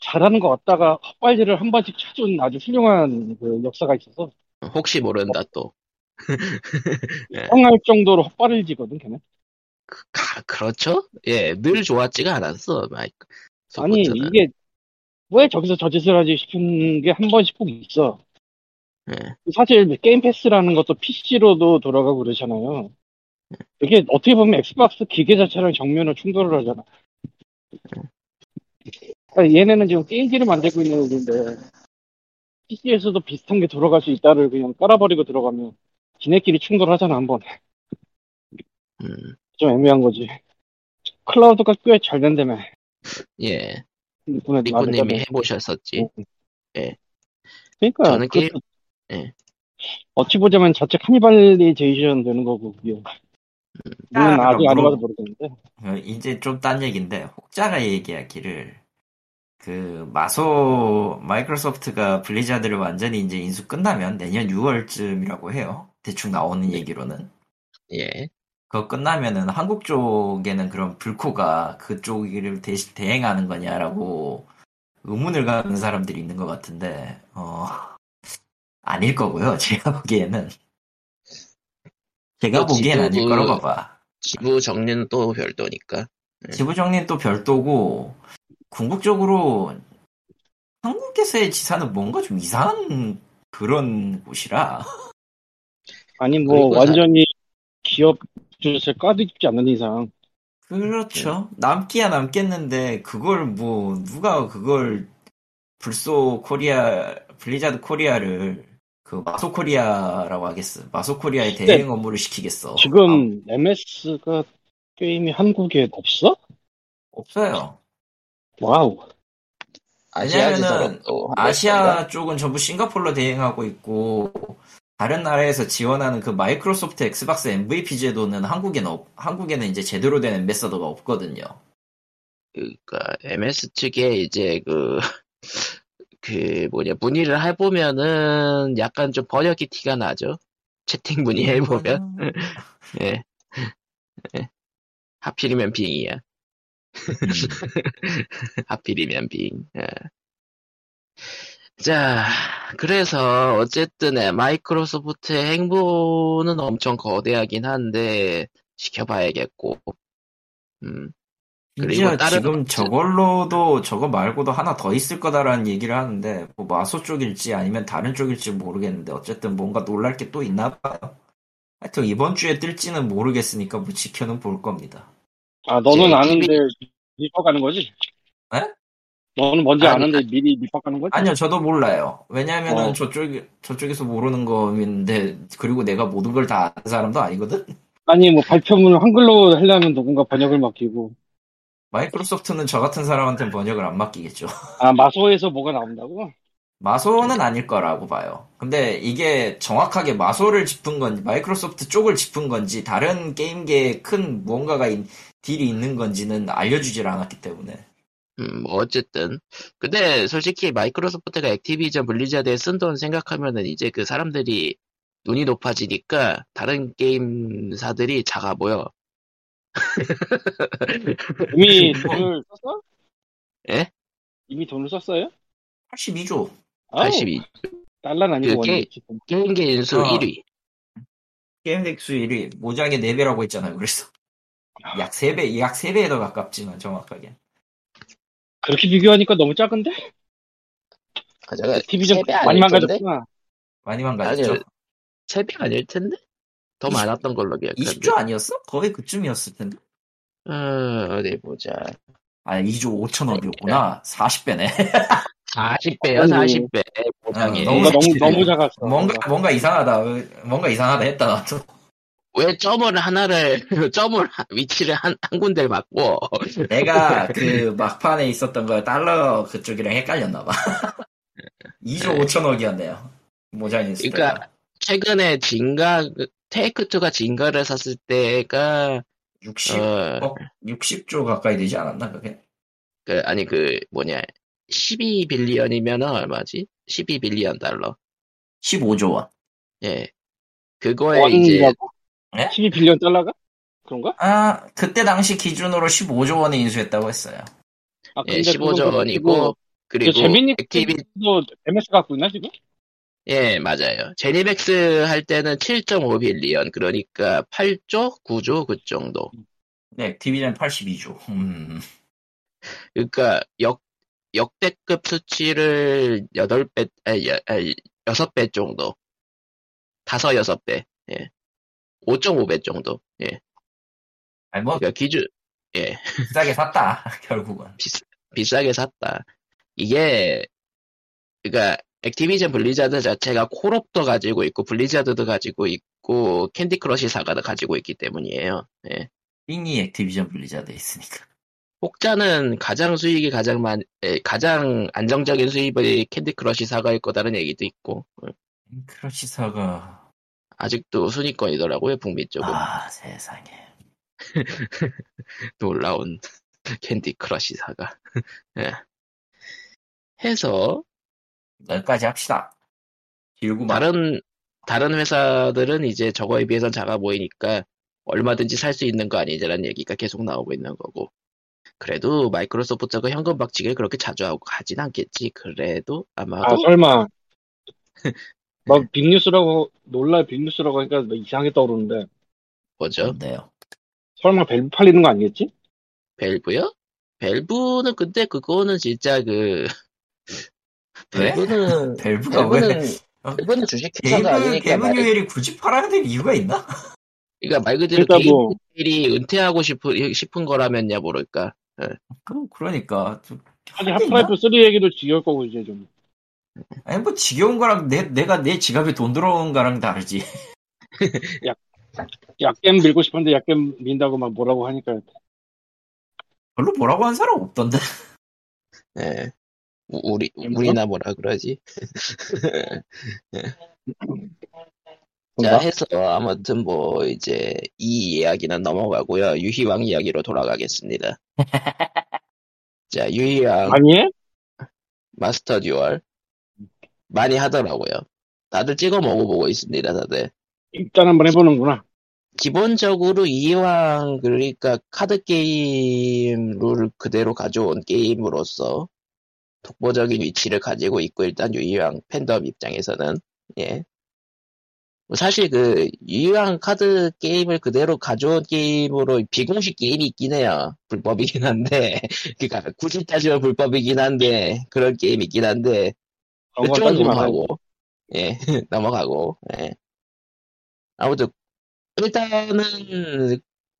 Speaker 4: 잘하는 거 같다가 헛발질을 한 번씩 차는 아주 훌륭한 그 역사가 있어서
Speaker 1: 혹시 모른다 또. 네.
Speaker 4: 성할 정도로 헛발질지거든 걔네.
Speaker 1: 가- 그렇죠? 예, 늘 좋았지가 않았어, 마이크.
Speaker 4: 아니. 이게 왜 저기서 저 짓을 하지 싶은 게 한 번씩 꼭 있어.
Speaker 1: 예.
Speaker 4: 사실 게임 패스라는 것도 PC로도 돌아가고 그러잖아요. 이게 어떻게 보면 엑스박스 기계 자체랑 정면으로 충돌을 하잖아. 그러니까 얘네는 지금 게임기를 만들고 있는 애인데 PC에서도 비슷한 게 돌아갈 수 있다를 그냥 깔아버리고 들어가면 지네끼리 충돌하잖아 한번.
Speaker 1: 음,
Speaker 4: 좀 애매한 거지. 클라우드가 꽤 잘 된다며.
Speaker 1: 예. 리코님이. 해보셨었지.
Speaker 4: 그러니까
Speaker 1: 저는 게임- 예.
Speaker 4: 어찌 보자면 자체 cannibalization 되는 거고 그게. 물론
Speaker 2: 아,
Speaker 4: 아직 안
Speaker 2: 물어-
Speaker 4: 해봐서 모르겠는데.
Speaker 2: 어, 이제 좀 딴 얘기인데 혹자가 얘기하기를 그 마소 마이크로소프트가 블리자드를 완전히 이제 인수 끝나면 내년 6월쯤이라고 해요. 대충 나오는 얘기로는.
Speaker 1: 예.
Speaker 2: 그거 끝나면은 한국 쪽에는 그럼 불코가 그쪽을 대, 대행하는 거냐라고 의문을 갖는 사람들이 있는 것 같은데 어 아닐 거고요. 제가 보기에는 제가
Speaker 1: 또
Speaker 2: 보기엔 아닐 거라고 봐.
Speaker 1: 지부 정리는 또 별도니까. 네.
Speaker 2: 지부 정리는 또 별도고 궁극적으로 한국에서의 지사는 뭔가 좀 이상한 그런 곳이라
Speaker 4: 아니 뭐 완전히 기업 주스를 까뒤집지 않는 이상
Speaker 2: 그렇죠. 남기야 남겠는데 그걸 뭐 누가 그걸 불소 코리아 블리자드 코리아를 그 마소 코리아라고 하겠어. 마소 코리아의
Speaker 4: 근데
Speaker 2: 대행 업무를 시키겠어. 아,
Speaker 4: 지금 MS가 게임이 한국에 없어?
Speaker 2: 없어요.
Speaker 4: 와우
Speaker 1: 아시아
Speaker 2: 왜냐면은
Speaker 1: 지사로 또
Speaker 2: 아시아 쪽은 전부 싱가폴로 대행하고 있고 다른 나라에서 지원하는 그 마이크로소프트 엑스박스 MVP 제도는 한국에는 없- 한국에는 이제 제대로 된 ambassador가 없거든요.
Speaker 1: 그니까 MS 측에 이제 그, 그 뭐냐 문의를 해보면은 약간 좀 번역기 티가 나죠. 채팅 문의해보면 예. 예. 하필이면 빙이야. 하필이면 빙. 예. 자, 그래서 어쨌든 예, 마이크로소프트의 행보는 엄청 거대하긴 한데 지켜봐야겠고. 음. 그리고
Speaker 2: 심지어
Speaker 1: 다른
Speaker 2: 지금 저걸로도 저거 말고도 하나 더 있을 거다라는 얘기를 하는데 뭐 마소 쪽일지 아니면 다른 쪽일지 모르겠는데 어쨌든 뭔가 놀랄 게 또 있나 봐요. 하여튼 이번 주에 뜰지는 모르겠으니까 뭐 지켜는 볼 겁니다.
Speaker 4: 아 너는
Speaker 1: 제
Speaker 4: 아는데
Speaker 1: TV
Speaker 4: 밑박가는 거지?
Speaker 2: 네?
Speaker 4: 너는 뭔지
Speaker 1: 아니,
Speaker 4: 아는데 미리 밑박가는 거지?
Speaker 2: 아니요, 저도 몰라요. 왜냐면은
Speaker 4: 어.
Speaker 2: 저쪽 저쪽에서 모르는 거인데 그리고 내가 모든 걸 다 아는 사람도 아니거든.
Speaker 4: 아니 뭐 발표문을 한글로 하려면 누군가 번역을 맡기고
Speaker 2: 마이크로소프트는 저 같은 사람한테는 번역을 안 맡기겠죠.
Speaker 4: 아 마소에서 뭐가 나온다고?
Speaker 2: 마소는 아닐 거라고 봐요. 근데 이게 정확하게 마소를 짚은 건지, 마이크로소프트 쪽을 짚은 건지, 다른 게임계에 큰 무언가가 있, 딜이 있는 건지는 알려주질 않았기 때문에.
Speaker 1: 음, 뭐 어쨌든. 근데 솔직히 마이크로소프트가 액티비전 블리자드에 쓴 돈 생각하면은 이제 그 사람들이 눈이 높아지니까 다른 게임사들이 작아 보여.
Speaker 4: 이미 돈을 썼어?
Speaker 1: 예?
Speaker 4: 이미 돈을 썼어요?
Speaker 2: 82조.
Speaker 4: 아우,
Speaker 1: 82.
Speaker 4: 달러는 아니고
Speaker 1: 그게-
Speaker 4: 원이 지금.
Speaker 1: 게임계 인수
Speaker 2: 어.
Speaker 1: 1위.
Speaker 2: 게임 덱수 1위 모장의 4배라고 했잖아요. 그래서 약 3배, 약 3배에 더 가깝지만 정확하게.
Speaker 4: 그렇게 비교하니까 너무 작은데? 좀
Speaker 1: 세배 아닐
Speaker 4: 많이? 망가졌구나.
Speaker 2: 많이 망가졌죠.
Speaker 1: 3배가 아닐 텐데? 더
Speaker 2: 20
Speaker 1: 많았던 걸로 기억하는데.
Speaker 2: 20조 아니었어? 거의 그쯤이었을 텐데.
Speaker 1: 어, 어디 보자.
Speaker 2: 아, 2조 5천억이었구나. 40배네.
Speaker 1: 40배요,
Speaker 4: 아니,
Speaker 1: 40배. 보장에.
Speaker 2: 너무
Speaker 4: 뭔가 너무,
Speaker 2: 작지.
Speaker 4: 너무 작았어.
Speaker 2: 뭔가, 뭔가 이상하다. 뭔가 이상하다 했다, 나도.
Speaker 1: 왜 점을 하나를, 점을, 한- 위치를 한, 한 군데를 맞고,
Speaker 2: 내가 그 막판에 있었던 거 달러 그쪽이랑 헷갈렸나 봐. 2조
Speaker 1: 네.
Speaker 2: 5천억이었네요. 모장이 있을
Speaker 1: 그러니까
Speaker 2: 때가.
Speaker 1: 최근에 진가, 테이크2가 진가를 샀을 때가,
Speaker 2: 60,
Speaker 1: 어,
Speaker 2: 60조 가까이 되지 않았나, 그게?
Speaker 1: 그, 아니, 그, 뭐냐, 12빌리언이면 얼마지? 12빌리언 달러.
Speaker 2: 15조 원.
Speaker 1: 예. 그거에 이제,
Speaker 4: 원이라고?
Speaker 2: 네?
Speaker 4: 12빌리언 달러가? 그런가?
Speaker 2: 아, 그때 당시 기준으로 15조 원에 인수했다고 했어요.
Speaker 4: 아,
Speaker 1: 예,
Speaker 4: 근데
Speaker 1: 15조
Speaker 4: 그건
Speaker 1: 원이고, 그리고,
Speaker 4: 재민이
Speaker 1: 액티비,
Speaker 4: 도 MS 갖고 있나 지금?
Speaker 1: 예, 맞아요. 제니맥스 할 때는 7.5빌리언, 그러니까 8조, 9조, 그 정도.
Speaker 2: 네, 액티비전 82조. 음,
Speaker 1: 그러니까 역 역대급 수치를 8배, 아니, 여- 아니, 6배 정도. 5, 6배. 예. 5.5배 정도. 예.
Speaker 2: 아니, 뭐,
Speaker 1: 그러니까 기준, 예.
Speaker 2: 비싸게 샀다, 결국은.
Speaker 1: 비싸게 샀다. 이게, 그러니까 액티비전 블리자드 자체가 콜옵도 가지고 있고, 블리자드도 가지고 있고, 캔디 크러쉬 사가도 가지고 있기 때문이에요. 예.
Speaker 2: 킹이 액티비전 블리자드에 있으니까.
Speaker 1: 혹자는 가장 수익이 가장 많, 에, 가장 안정적인 수입이 캔디 크러쉬 사가일 거다는 얘기도 있고, 어,
Speaker 2: 크러시사가,
Speaker 1: 아직도 순위권이더라고요, 북미 쪽은.
Speaker 2: 아, 세상에.
Speaker 1: 놀라운 캔디 크러쉬 사가. 예. 해서,
Speaker 2: 여기까지 합시다. 길구만.
Speaker 1: 다른, 다른 회사들은 이제 저거에 비해선 작아 보이니까 얼마든지 살 수 있는 거 아니냐라는 얘기가 계속 나오고 있는 거고. 그래도 마이크로소프트가 현금 박치기를 그렇게 자주 하고 가진 않겠지. 그래도
Speaker 4: 아
Speaker 1: 아마도
Speaker 4: 설마 막 빅뉴스라고 놀라 빅뉴스라고 하니까 뭐 이상하게 떠오르는데
Speaker 1: 뭐죠?
Speaker 2: 뭔데요?
Speaker 4: 설마 벨 팔리는 거 아니겠지?
Speaker 1: 벨브요? 벨브는 근데 그거는 진짜 그
Speaker 2: 왜?
Speaker 1: 벨브는
Speaker 2: 벨브가 왜?
Speaker 1: 벨브는
Speaker 2: 어,
Speaker 1: 벨브는 주식 회사가 아니니까 말,
Speaker 2: 유엘이 굳이 팔아야 될 이유가 있나?
Speaker 1: 그러니까 말 그대로
Speaker 4: 그러니까 뭐-
Speaker 1: 게임들이 은퇴하고 싶은 싶은 거라면야 모를까.
Speaker 2: 그, 그러니까. 좀
Speaker 4: 사실
Speaker 2: 할게 있나?
Speaker 4: 하프라이프 3 얘기도 지겨울 거고 이제 좀
Speaker 2: 아니, 뭐, 지겨운 거랑 내, 내가 내 지갑에 돈 들어오는 거랑 다르지.
Speaker 4: 약겜 밀고 싶은데 약겜 민다고 막 뭐라고 하니까
Speaker 2: 별로 뭐라고 한 사람 없던데.
Speaker 1: 예. 우- 우리? 우리나 뭐라 그러지? 자? 해서 아무튼 뭐 이제 이 이야기는 넘어가고요. 유희왕 이야기로 돌아가겠습니다. 자 유희왕
Speaker 4: 아니에?
Speaker 1: 마스터 듀얼 많이 하더라고요. 다들 찍어 먹어보고 있습니다, 다들.
Speaker 4: 일단 한번 해보는구나
Speaker 1: 기본적으로 이왕 그러니까 카드 게임 룰을 그대로 가져온 게임으로서 독보적인 위치를 가지고 있고 일단 유희왕 팬덤 입장에서는 예. 뭐 사실 그 유희왕 카드 게임을 그대로 가져온 게임으로 비공식 게임이 있긴 해요. 불법이긴 한데 그러니까 굳이 따지면 불법이긴 한데 그런 게임이 있긴 한데 그쪽은 넘어가고, 예, 넘어가고, 예. 아무튼, 일단은,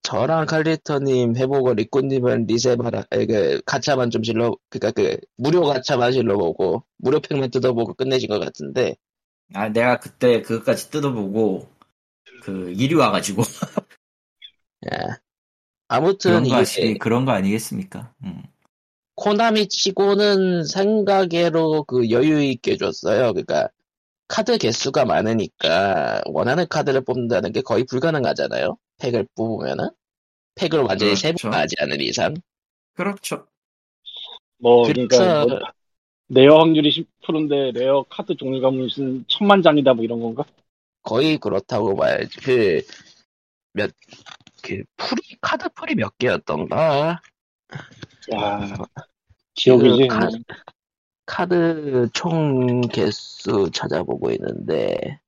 Speaker 1: 저랑 칼리터님 해보고, 리꾸님은 리세바라, 에, 그, 가차만 좀 실러, 그니까 그, 무료 가차만 실러보고, 무료 팩만 뜯어보고 끝내신 것 같은데,
Speaker 2: 아, 내가 그때 그것까지 뜯어보고, 그, 일이 와가지고.
Speaker 1: 예. 아무튼,
Speaker 2: 그런 거,
Speaker 1: 이게,
Speaker 2: 아시, 그런 거 아니겠습니까? 음.
Speaker 1: 코나미 치고는 생각외로 그 여유 있게 줬어요. 그러니까 카드 개수가 많으니까 원하는 카드를 뽑는다는 게 거의 불가능하잖아요. 팩을 뽑으면은 팩을 완전히
Speaker 2: 그렇죠.
Speaker 1: 세분화하지 않은 이상.
Speaker 2: 그렇죠.
Speaker 4: 뭐
Speaker 1: 그래서
Speaker 4: 그러니까 뭐 rare 확률이 10%인데 rare 카드 종류가 무슨 천만 장이다 뭐 이런 건가?
Speaker 1: 거의 그렇다고 봐야지. 그, 몇, 그, 풀이, 카드 풀이 몇 개였던가?
Speaker 4: 야 지옥이지.
Speaker 1: 그 카- 카드 총 개수 찾아보고 있는데,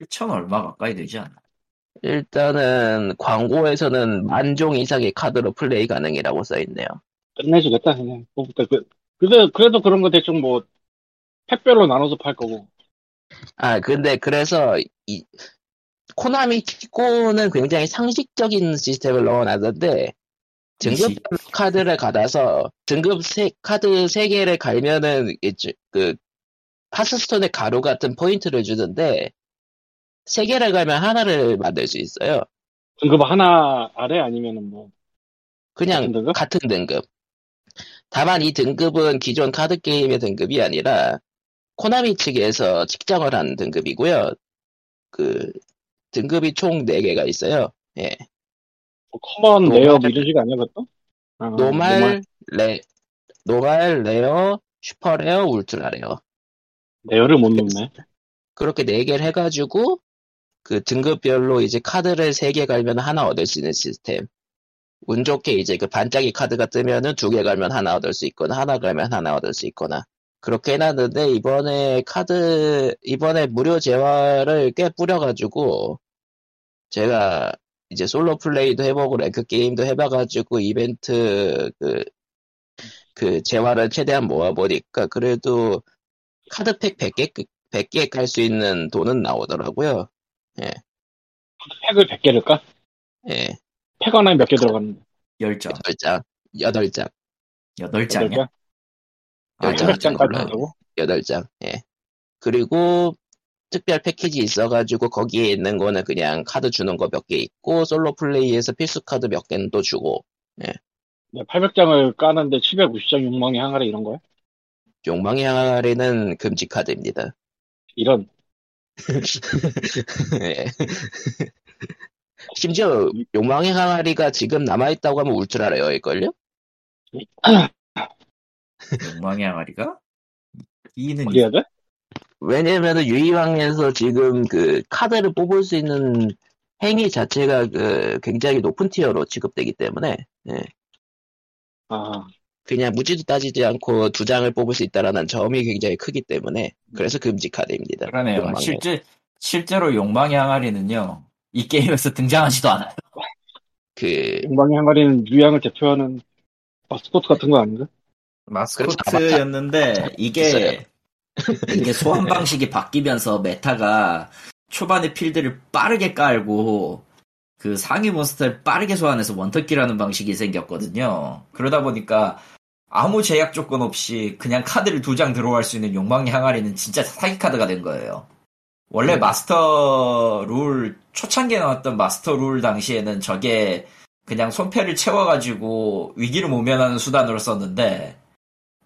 Speaker 2: 1천 얼마 가까이 되지 않아?
Speaker 1: 일단은 광고에서는 만종 이상의 카드로 플레이 가능이라고 써있네요.
Speaker 4: 끝내주겠다 그냥. 뭐, 그, 그, 근데 그래도 그런 거 대충 뭐 팩별로 나눠서 팔 거고.
Speaker 1: 아, 근데 그래서, 이, 코나미 치고는 굉장히 상식적인 시스템을 넣어놨는데, 등급
Speaker 2: 시-
Speaker 1: 카드를 갈아서, 등급 세, 카드 3개를 갈면은, 이제 그, 하스스톤의 가루 같은 포인트를 주는데, 3개를 갈면 하나를 만들 수 있어요.
Speaker 4: 등급 하나 아래 아니면은 뭐
Speaker 1: 그냥
Speaker 4: 같은 등급?
Speaker 1: 같은 등급. 다만 이 등급은 기존 카드 게임의 등급이 아니라 코나미 측에서 측정을 한 등급이고요. 그 등급이 총 4개가 있어요. 예.
Speaker 4: 뭐
Speaker 1: common
Speaker 4: normal. rare 뭐 이런 식 아니야 그것도? 아,
Speaker 1: normal, 레 normal, rare, super rare, ultra
Speaker 4: rare. rare를 못 넣네.
Speaker 1: 그렇게 4개를 해 가지고 그 등급별로 이제 카드를 3개 갈면 하나 얻을 수 있는 시스템. 운 좋게 이제 그 반짝이 카드가 뜨면은 두 개 갈면 하나 얻을 수 있거나 하나 갈면 하나 얻을 수 있거나 그렇게 해놨는데 이번에 카드 이번에 무료 재화를 꽤 뿌려가지고 제가 이제 솔로 플레이도 해보고 랭크 게임도 해봐가지고 이벤트 그, 그 재화를 최대한 모아보니까 그래도 카드팩 100개 100개 깔 수 있는 돈은 나오더라고요.
Speaker 4: 팩을 100개를 까?
Speaker 1: 예,
Speaker 2: 아,
Speaker 4: 팩 하나에 몇 개 들어가는데?
Speaker 2: 10장,
Speaker 1: 8장, 8장,
Speaker 2: 8장이야? 아,
Speaker 1: 열 장.
Speaker 4: 300장까지
Speaker 1: 걸로.
Speaker 4: 한다고?
Speaker 1: 8장, 예. 그리고 특별 패키지 있어가지고 거기에 있는 거는 그냥 카드 주는 거 몇 개 있고 솔로 플레이에서 필수 카드 몇 개는 또 주고
Speaker 4: 800장을 까는데 750장 욕망의 항아리 이런 거야?
Speaker 1: 욕망의 항아리는 금지 카드입니다.
Speaker 4: 이런.
Speaker 1: 예. 심지어 욕망의 항아리가 지금 남아있다고 하면 울트라 레어일걸요?
Speaker 2: 욕망의 항아리가? 이는
Speaker 4: 그래야 돼?
Speaker 1: 왜냐면은 유이왕에서 지금 그 카드를 뽑을 수 있는 행위 자체가 그 굉장히 높은 티어로 취급되기 때문에 예.
Speaker 4: 아,
Speaker 1: 그냥 무지도 따지지 않고 두 장을 뽑을 수 있다라는 점이 굉장히 크기 때문에 그래서 금지 카드입니다.
Speaker 2: 그러네요.
Speaker 1: 욕망의.
Speaker 2: 실제, 실제로 욕망의 항아리는요, 이 게임에서 등장하지도 않아요.
Speaker 1: 그
Speaker 4: 욕망의 항아리는 유희왕을 대표하는 마스코트 같은 거 아닌가?
Speaker 2: 마스코트였는데, 이게, 이게 소환 방식이 바뀌면서 meta가 초반에 필드를 빠르게 깔고, 그 상위 몬스터를 빠르게 소환해서 one turn kill이라는 방식이 생겼거든요. 그러다 보니까 아무 제약 조건 없이 그냥 카드를 두 장 들어갈 수 있는 욕망의 항아리는 진짜 사기 카드가 된 거예요. 원래
Speaker 1: 음.
Speaker 2: 마스터 룰, 초창기에 나왔던 마스터 룰 당시에는 저게 그냥 손패를 채워가지고 위기를 모면하는 수단으로 썼는데,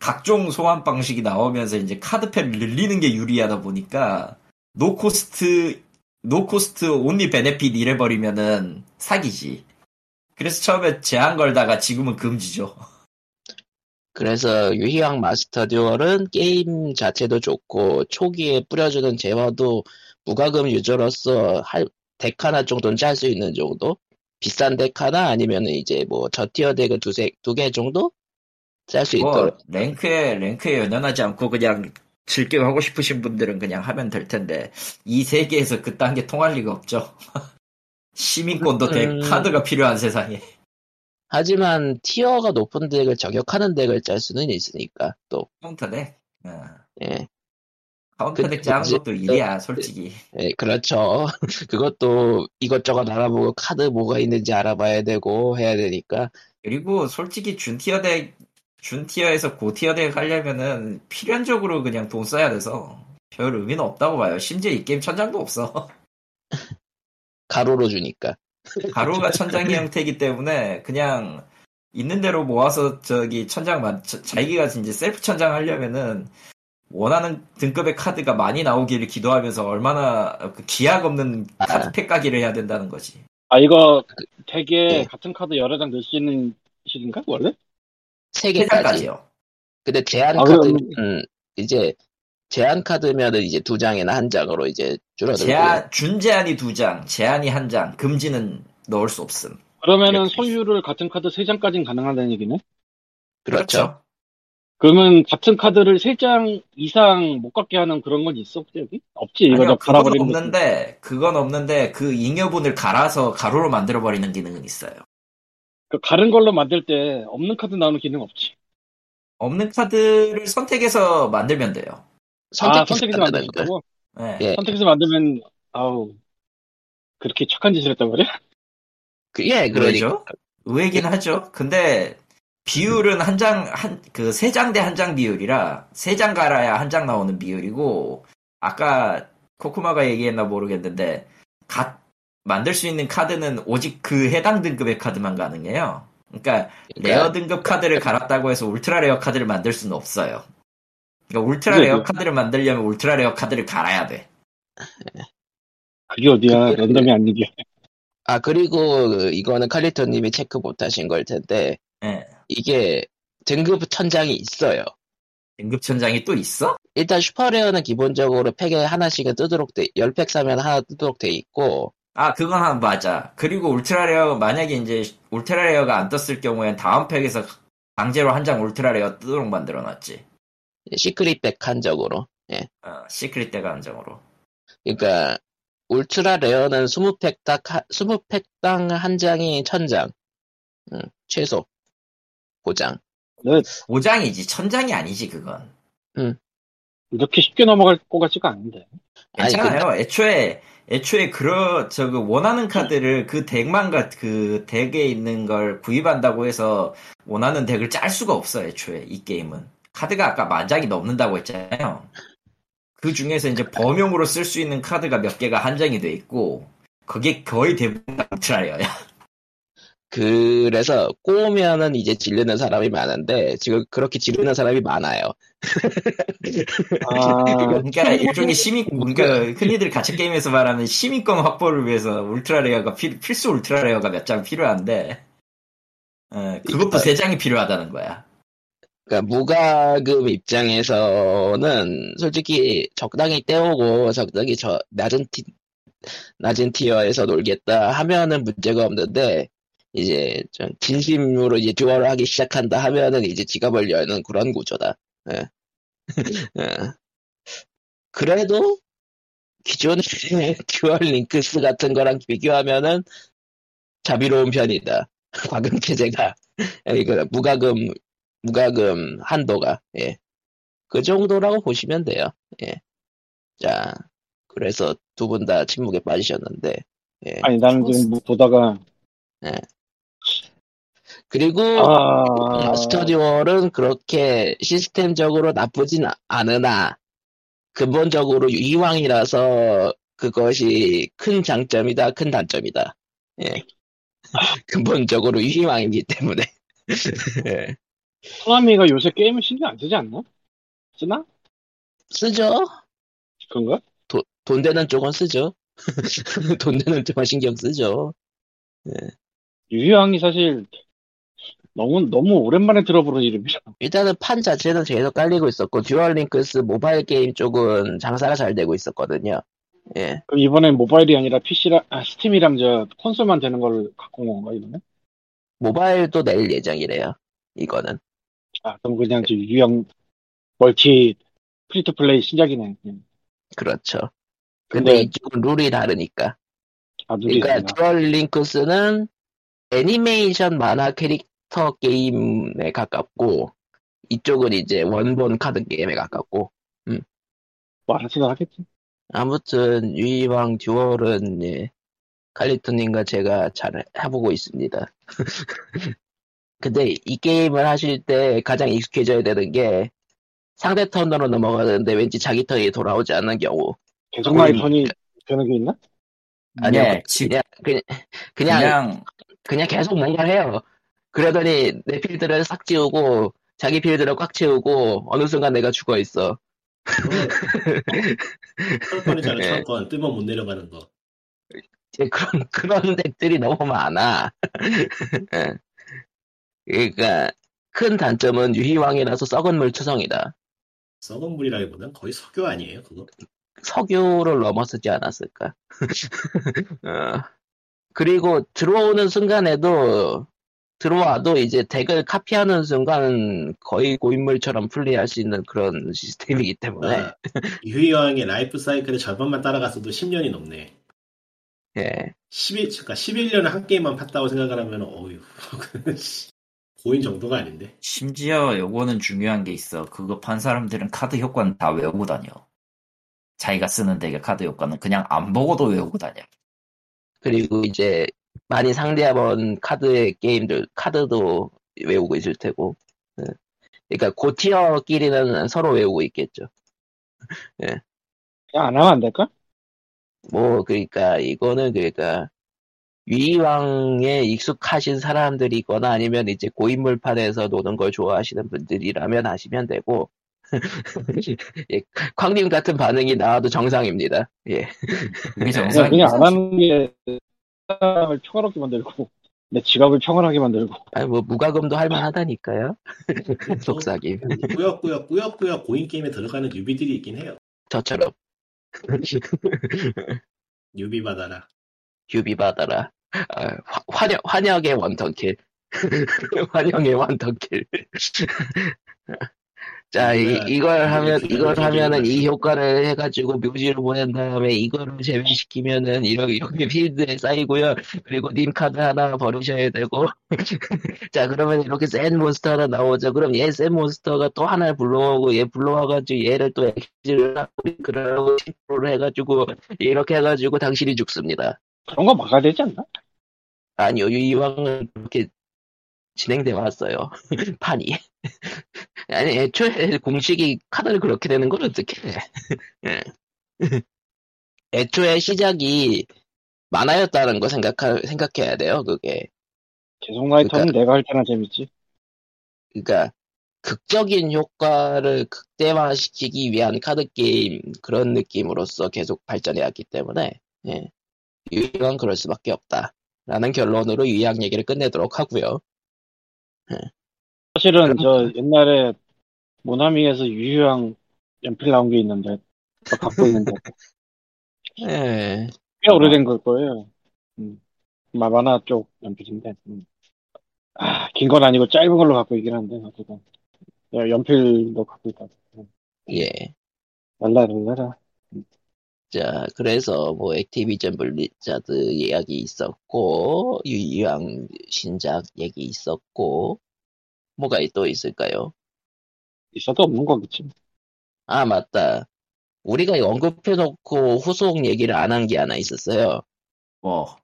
Speaker 2: 각종 소환 방식이 나오면서 이제 카드패를 늘리는 게 유리하다 보니까, no cost, no cost only benefit 이래버리면은 사기지. 그래서 처음에 제한 걸다가 지금은 금지죠.
Speaker 1: 그래서 유희왕 마스터 듀얼은 게임 자체도 좋고 초기에 뿌려주는 재화도 무과금 유저로서 할, deck 하나 정도는 짤 수 있는 정도 비싼 deck 하나 아니면 이제 뭐 저tier deck을 두세 두 개 정도 짤수
Speaker 2: 뭐,
Speaker 1: 있도록
Speaker 2: 랭크에, 랭크에 연연하지 않고 그냥 즐겨 하고 싶으신 분들은 그냥 하면 될 텐데, 이 세계에서 그딴 게 통할 리가 없죠. 시민권도 deck,
Speaker 1: 음.
Speaker 2: 카드가 필요한 세상에.
Speaker 1: 하지만 tier가 높은 deck을 저격하는 deck을 짤 수는 있으니까 또
Speaker 2: counter deck. 어.
Speaker 1: 예,
Speaker 2: 카운터
Speaker 1: 그-
Speaker 2: deck 짜는
Speaker 1: 그치.
Speaker 2: 것도 일이야, 솔직히.
Speaker 1: 예, 그렇죠 그것도 이것저것 알아보고 카드 뭐가 있는지 알아봐야 되고 해야 되니까
Speaker 2: 그리고 솔직히 준티어 덱, 준티어에서 고티어 덱 하려면은 필연적으로 그냥 돈 써야 돼서 별 의미는 없다고 봐요. 심지어 이 게임 천장도 없어.
Speaker 1: 가루로 주니까
Speaker 2: 가루가 천장의 형태이기 때문에 그냥 있는 대로 모아서 저기 천장 만 자- 자기가 이제 셀프 천장 하려면은 원하는 등급의 카드가 많이 나오기를 기도하면서 얼마나 그 기약 없는 카드 팩 까기를 해야 된다는 거지.
Speaker 4: 아 이거 되게
Speaker 1: 네.
Speaker 4: 같은 카드 여러 장 넣을 수 있는 식인가 원래?
Speaker 2: 세세
Speaker 1: 개까지.
Speaker 2: 장까지 요.
Speaker 1: 근데 제한
Speaker 4: 아,
Speaker 1: 카드는
Speaker 4: 그럼-
Speaker 1: 이제 제한 카드면은 이제 두 장이나 한 장으로 이제 줄어들고.
Speaker 2: 제한 준 제한이 두 장, 제한이 한 장, 금지는 넣을 수 없음.
Speaker 4: 그러면은. 소유를 같은 카드 세 장까지는 가능하다는 얘기네.
Speaker 1: 그렇죠.
Speaker 4: 그러면 같은 카드를 세 장 이상 못 갖게 하는 그런 건 있어 혹시 여기? 없지 이거
Speaker 2: 아니요,
Speaker 4: 저
Speaker 2: 그건
Speaker 4: 갈아버리는 거지.
Speaker 2: 없는데, 그건 없는데, 그 잉여분을 갈아서 가로로 만들어 버리는 기능은 있어요.
Speaker 4: 그 가른 걸로 만들 때 없는 카드 나오는 기능 없지.
Speaker 2: 없는 카드를 선택해서 만들면 돼요.
Speaker 4: 아
Speaker 1: 선택해서
Speaker 4: 선택해서
Speaker 1: 만드는
Speaker 4: 만들 수
Speaker 1: 거.
Speaker 4: 있다고?
Speaker 2: 네.
Speaker 1: 예.
Speaker 4: 선택해서 만들면 아우 그렇게 착한 짓을 했단 말이야?
Speaker 1: 그, 예, 그러니까.
Speaker 2: 의외죠? 의외긴 하죠. 근데 비율은 한 장, 한, 그 세 장 대 한 장 비율이라 세 장 갈아야 한 장 나오는 비율이고 아까 코코마가 얘기했나 모르겠는데 각 만들 수 있는 카드는 오직 그 해당 등급의 카드만 가능해요. 그러니까 rare 등급 카드를 갈았다고 해서 ultra rare 카드를 만들 수는 없어요. 그러니까 ultra rare
Speaker 4: 뭐야?
Speaker 2: 카드를 만들려면 ultra rare 카드를 갈아야 돼.
Speaker 4: 그게 어디야?
Speaker 1: 그-
Speaker 4: 랜덤이 아니게.
Speaker 1: 아, 그리고 그 이거는 칼리토님이 체크 못 하신 걸 텐데,
Speaker 2: 예.
Speaker 1: 이게 등급 천장이 있어요.
Speaker 2: 등급 천장이 또 있어?
Speaker 1: 일단 super rare는 기본적으로 팩에 하나씩은 뜨도록 돼, 10팩 사면 하나 뜨도록 돼 있고,
Speaker 2: 아, 그건 한 맞아. 그리고 ultra rare, 만약에 이제 ultra rare가 안 떴을 경우엔 다음 팩에서 강제로 한 장 ultra rare 뜨도록 만들어 놨지.
Speaker 1: secret pack 한정으로.
Speaker 2: 어, secret 대가 한정으로.
Speaker 1: 그러니까, ultra rare는 20팩 딱, 20팩당 한 장이 천장. 음, 최소. 보장.
Speaker 2: 보장이지, 천장이 아니지, 그건.
Speaker 4: 이렇게 쉽게 넘어갈 것 같지가 않은데.
Speaker 1: 아니,
Speaker 2: 괜찮아요. 애초에, 애초에, 그러, 저, 그, 원하는 카드를 그 덱만과 그 덱에 있는 걸 구입한다고 해서 원하는 덱을 짤 수가 없어, 애초에, 이 게임은. 카드가 아까 만 장이 넘는다고 했잖아요. 그 중에서 이제 범용으로 쓸 수 있는 카드가 몇 개가 한정이 돼 있고, 그게 거의 대부분 다 ultra rare야.
Speaker 1: 그래서 꼬우면은 이제 지르는 사람이 많은데 지금 그렇게 지르는 사람이 많아요.
Speaker 4: 아,
Speaker 2: 그러니까 일종의 시민, 그러니까 흔히들 가챠 게임에서 말하는 시민권 확보를 위해서 ultra rare가 필, 필수 ultra rare가 몇 장 필요한데, 어, 그것도 세 장이 필요하다는 거야.
Speaker 1: 그러니까 무과금 입장에서는 솔직히 적당히 떼오고 적당히 저 낮은 티 낮은 tier에서 놀겠다 하면은 문제가 없는데 이제 좀 진심으로 이제 듀얼을 하기 시작한다 하면은 이제 지갑을 여는 그런 구조다. 예. 예. 그래도 기존의 듀얼 링크스 같은 거랑 비교하면은 자비로운 편이다. 과금 체제가 그 무과금 무과금 한도가 예. 그 정도라고 보시면 돼요. 예. 자, 그래서 두 분 다 침묵에 빠지셨는데 예.
Speaker 4: 아니 나는 지금 뭐 보다가
Speaker 1: 그리고
Speaker 4: 아,
Speaker 1: 마스터 듀얼은 그렇게 시스템적으로 나쁘진 아- 않으나 근본적으로 이왕이라서 그것이 큰 장점이다, 큰 단점이다. 예. 근본적으로 유희왕이기 때문에. 예.
Speaker 4: 코나미가 요새 게임을 신경 안 쓰지 않나? 쓰나?
Speaker 1: 쓰죠?
Speaker 4: 그런가?
Speaker 1: 도- 돈 되는 쪽은 쓰죠. 돈 되는 쪽은 신경 쓰죠.
Speaker 4: 유희왕이 사실 너무 너무 오랜만에 들어보는 이름이야.
Speaker 1: 일단은 판 자체는 계속 깔리고 있었고, 듀얼 링크스 모바일 게임 쪽은 장사가 잘 되고 있었거든요. 예.
Speaker 4: 그럼 이번엔 모바일이 아니라 PC랑 아, 스팀이랑 저 콘솔만 되는 걸 갖고 온 건가 이번에?
Speaker 1: 모바일도 낼 예정이래요. 이거는.
Speaker 4: 아 그럼 그냥 저 유희왕 멀티 free to play 신작이네. 그냥.
Speaker 1: 그렇죠. 근데
Speaker 4: 근데
Speaker 1: 이쪽은 룰이 다르니까.
Speaker 4: 아
Speaker 1: 그러니까. 듀얼 링크스는 애니메이션 만화 캐릭 터 게임에 가깝고, 이쪽은 이제 원본 카드 게임에 가깝고,
Speaker 4: 뭐 알아서 하겠지.
Speaker 1: 아무튼 유이왕 듀얼은 예, 칼리토님과 제가 잘 해보고 있습니다. 근데 이 게임을 하실 때 가장 익숙해져야 되는 게 상대 턴으로 넘어가는데 왠지 자기 턴이 돌아오지 않는 경우.
Speaker 4: 계속 많이
Speaker 2: 거의-
Speaker 4: 턴이 되는 게 있나?
Speaker 1: 아니요,
Speaker 2: 네, 지-
Speaker 1: 그냥 그냥 그냥
Speaker 2: 그냥,
Speaker 1: 그냥 계속 뭔가를 해요. 그러더니 내 필드를 싹 지우고 자기 필드를 꽉 채우고 어느 순간 내가 죽어 있어.
Speaker 3: 철권이잖아,
Speaker 1: 예.
Speaker 3: 철권. 뜨면 못 내려가는 거.
Speaker 1: 그런 그런 덱들이 너무 많아. 예. 그러니까 큰 단점은 유희왕이라서 썩은 물 투성이다.
Speaker 3: 썩은 물이라기보단 거의 석유 아니에요, 그거?
Speaker 1: 석유를 넘어서지 않았을까? 어. 그리고 들어오는 순간에도 들어와도 이제 덱을 카피하는 순간 거의 고인물처럼 플레이할 수 있는 그런 시스템이기 때문에
Speaker 3: 아, 유희왕의 라이프 사이클의 절반만 따라갔어도 10년이 넘네.
Speaker 1: 예.
Speaker 3: 11, 그러니까 11년을 한 게임만 팠다고 생각을 하면, 어휴, 고인 정도가 아닌데.
Speaker 2: 심지어 요거는 중요한 게 있어. 그거 판 사람들은 카드 효과는 다 외우고 다녀. 자기가 쓰는 덱의 카드 효과는 그냥 안 보고도 외우고 다녀.
Speaker 1: 그리고 이제 많이 상대해본 카드의 게임들 카드도 외우고 있을 테고 예. 그러니까 고티어끼리는 서로 외우고 있겠죠
Speaker 4: 그냥 안 하면 안 될까?
Speaker 1: 뭐 그러니까 이거는 그러니까 위왕에 익숙하신 사람들이거나 아니면 이제 고인물판에서 노는 걸 좋아하시는 분들이라면 하시면 되고 예, 광님 같은 반응이 나와도 정상입니다. 예.
Speaker 2: 그게 정상이지.
Speaker 4: 그냥 안 하는 게 사람을 평화롭게 만들고 내 지갑을 평안하게 만들고
Speaker 1: 아니 뭐 무과금도 할만하다니까요. 속삭임.
Speaker 3: 꾸역꾸역, 꾸역꾸역 고인 게임에 들어가는 뉴비들이 있긴 해요.
Speaker 1: 저처럼
Speaker 3: 뉴비 받아라.
Speaker 1: 뉴비 받아라. 아, 화- 환영 환영의 one turn kill. 환영의 one turn kill. 자, 이,
Speaker 3: 이거야,
Speaker 1: 이걸 하면,
Speaker 3: 이거
Speaker 1: 이걸 하면은 이 효과를 해가지고 묘지로 보낸 다음에 이거를 제외시키면은 이렇게, 이렇게 필드에 쌓이고요. 그리고 님 카드 하나 버리셔야 되고. 자, 그러면 이렇게 센 몬스터 하나 나오죠. 그럼 얘 센 몬스터가 또 하나를 불러오고 얘 불러와가지고 얘를 또 엑시를 하고 그러고 친구를 해가지고 이렇게 해가지고 당신이 죽습니다.
Speaker 4: 그런 거 막아야 되지 않나?
Speaker 1: 아니요, 이왕은 그렇게 진행돼 왔어요. 판이. 아니, 애초에 공식이 카드를 그렇게 되는 걸 어떻게 해. 예. 애초에 시작이 만화였다는 거 생각하, 생각해야 돼요, 그게.
Speaker 4: 계속 라이터는
Speaker 1: 그러니까-
Speaker 4: 내가 할 때나 재밌지.
Speaker 1: 그러니까, 극적인 효과를 극대화시키기 위한 카드게임, 그런 느낌으로서 계속 발전해왔기 때문에, 예. 유희왕 그럴 수밖에 없다. 라는 결론으로 유희왕 얘기를 끝내도록 하고요
Speaker 4: 사실은 저 옛날에 모나미에서 유유한 연필 나온 게 있는데 갖고 있는데
Speaker 1: 예.
Speaker 4: 꽤 오래된 걸 거예요. 음. 마- 만화 쪽 연필인데. 음. 아, 긴 건 아니고 짧은 걸로 갖고 있긴 한데 어쨌든 야, 연필도 갖고 있다. 음.
Speaker 1: 예.
Speaker 4: 랄라랄라라.
Speaker 1: 자, 그래서 뭐 액티비전 블리자드 이야기 있었고, 유이왕 신작 얘기 있었고, 뭐가 또 있을까요?
Speaker 4: 있어도 없는 거겠지.
Speaker 1: 아, 맞다. 우리가 언급해놓고 후속 얘기를 안 한 게 하나 있었어요.
Speaker 2: 뭐,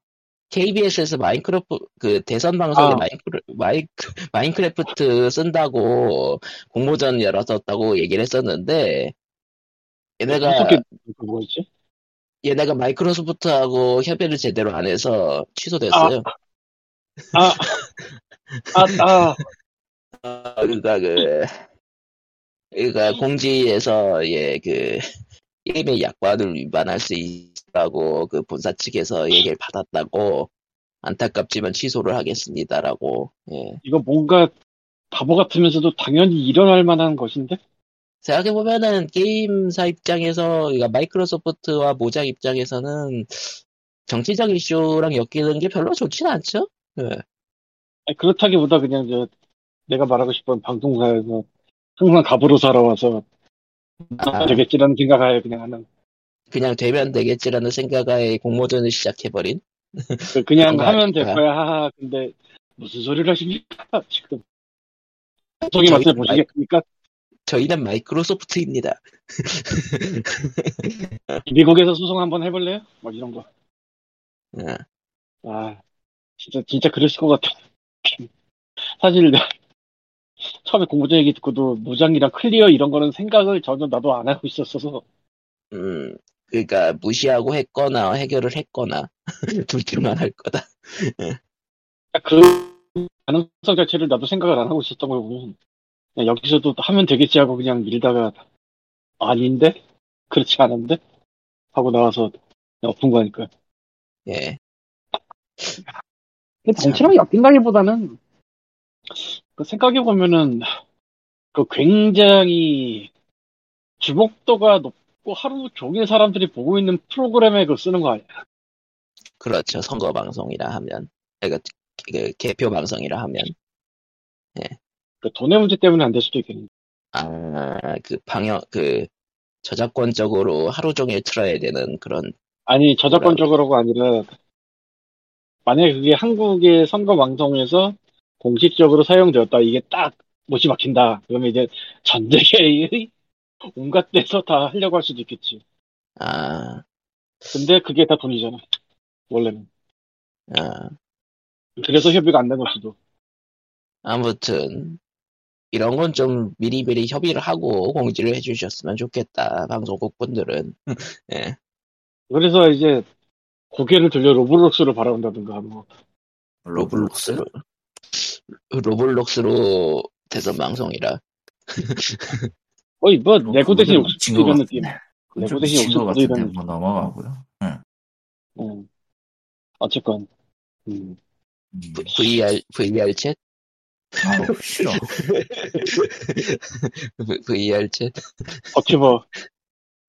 Speaker 1: KBS에서 마인크래프트, 그 대선 방송에
Speaker 4: 아.
Speaker 1: 마인크래, 마인, 마인크래프트 쓴다고 공모전 열었었다고 얘기를 했었는데, 얘네가,
Speaker 4: 어떻게 뭐였지?
Speaker 1: 얘네가 마이크로소프트하고 협의를 제대로 안 해서 취소됐어요.
Speaker 4: 아, 아, 아,
Speaker 1: 아, 그러니까 그 그러니까 공지에서 예 그 게임의 약관을 위반할 수 있다고 그 본사 측에서 얘기를 받았다고 안타깝지만 취소를 하겠습니다라고 예.
Speaker 4: 이거 뭔가 바보 같으면서도 당연히 일어날 만한 것인데?
Speaker 1: 생각해 보면은 게임사 입장에서 그러니까 마이크로소프트와 모작 입장에서는 정치적 이슈랑 엮이는 게 별로 좋진 않죠. 예.
Speaker 4: 아니, 그렇다기보다 그냥 저 내가 말하고 싶은 방송사에서 항상 갑으로 살아와서
Speaker 1: 아,
Speaker 4: 되겠지라는 생각하에 그냥 하는
Speaker 1: 그냥 되면 되겠지라는 생각하에 공모전을 시작해버린.
Speaker 4: 그 그냥 하면 될? 거야 하하 근데 무슨 소리를 하십니까 지금 방송의 맛을 보시겠습니까
Speaker 1: 저희는 마이크로소프트입니다.
Speaker 4: 미국에서 소송 한번 해볼래요? 뭐 이런 거.
Speaker 1: 예.
Speaker 4: 아, 진짜, 진짜 그러실 것 같아. 사실, 처음에 공부전 얘기 듣고도 무장이랑 클리어 이런 거는 생각을 전혀 나도 안 하고 있었어서.
Speaker 1: 음, 그러니까 무시하고 했거나 해결을 했거나 둘 중만 할 거다.
Speaker 4: 그 가능성 자체를 나도 생각을 안 하고 있었던 걸 보면, 여기서도 하면 되겠지 하고 그냥 밀다가, 아닌데? 그렇지 않은데? 하고 나와서 엎은 거니까.
Speaker 1: 예.
Speaker 4: 근데 정치랑 엮인다기보다는 그 생각해 보면은 그 굉장히 주목도가 높고 하루 종일 사람들이 보고 있는 프로그램에 그 쓰는 거 아니야?
Speaker 1: 그렇죠. 선거 방송이라 하면. 그러니까 그 개표 방송이라 하면.
Speaker 4: 그 돈의 문제 때문에 안 될 수도 있겠네.
Speaker 1: 아, 그 방역, 그 저작권적으로 하루 종일 틀어야 되는 그런,
Speaker 4: 아니 저작권적으로가 아니라 만약에 그게 한국의 선거 방송에서 공식적으로 사용되었다 이게 딱 못이 막힌다 그러면 이제 전 세계의 온갖 데서 다 하려고 할 수도 있겠지.
Speaker 1: 아,
Speaker 4: 근데 그게 다 돈이잖아 원래는.
Speaker 1: 아,
Speaker 4: 그래서 협의가 안 된 걸 수도.
Speaker 1: 아무튼, 이런 건 좀 미리미리 협의를 하고 공지를 해주셨으면 좋겠다. 방송국 분들은. 예.
Speaker 4: 그래서 이제 고개를 돌려 로블록스를 바라본다든가 뭐
Speaker 2: 로블록스?
Speaker 1: 로블록스로 대선 방송이라.
Speaker 4: 어이 뭐 내고 대신 이런 느낌
Speaker 2: 좀
Speaker 4: 내고 대신
Speaker 2: 같은데
Speaker 4: 이런
Speaker 2: 뭐 넘어가고요. 응.
Speaker 4: 음. 어쨌건 음.
Speaker 2: 음.
Speaker 1: VR, VR 챗?
Speaker 2: 아우 싫어.
Speaker 1: VR 챗?
Speaker 4: 버티버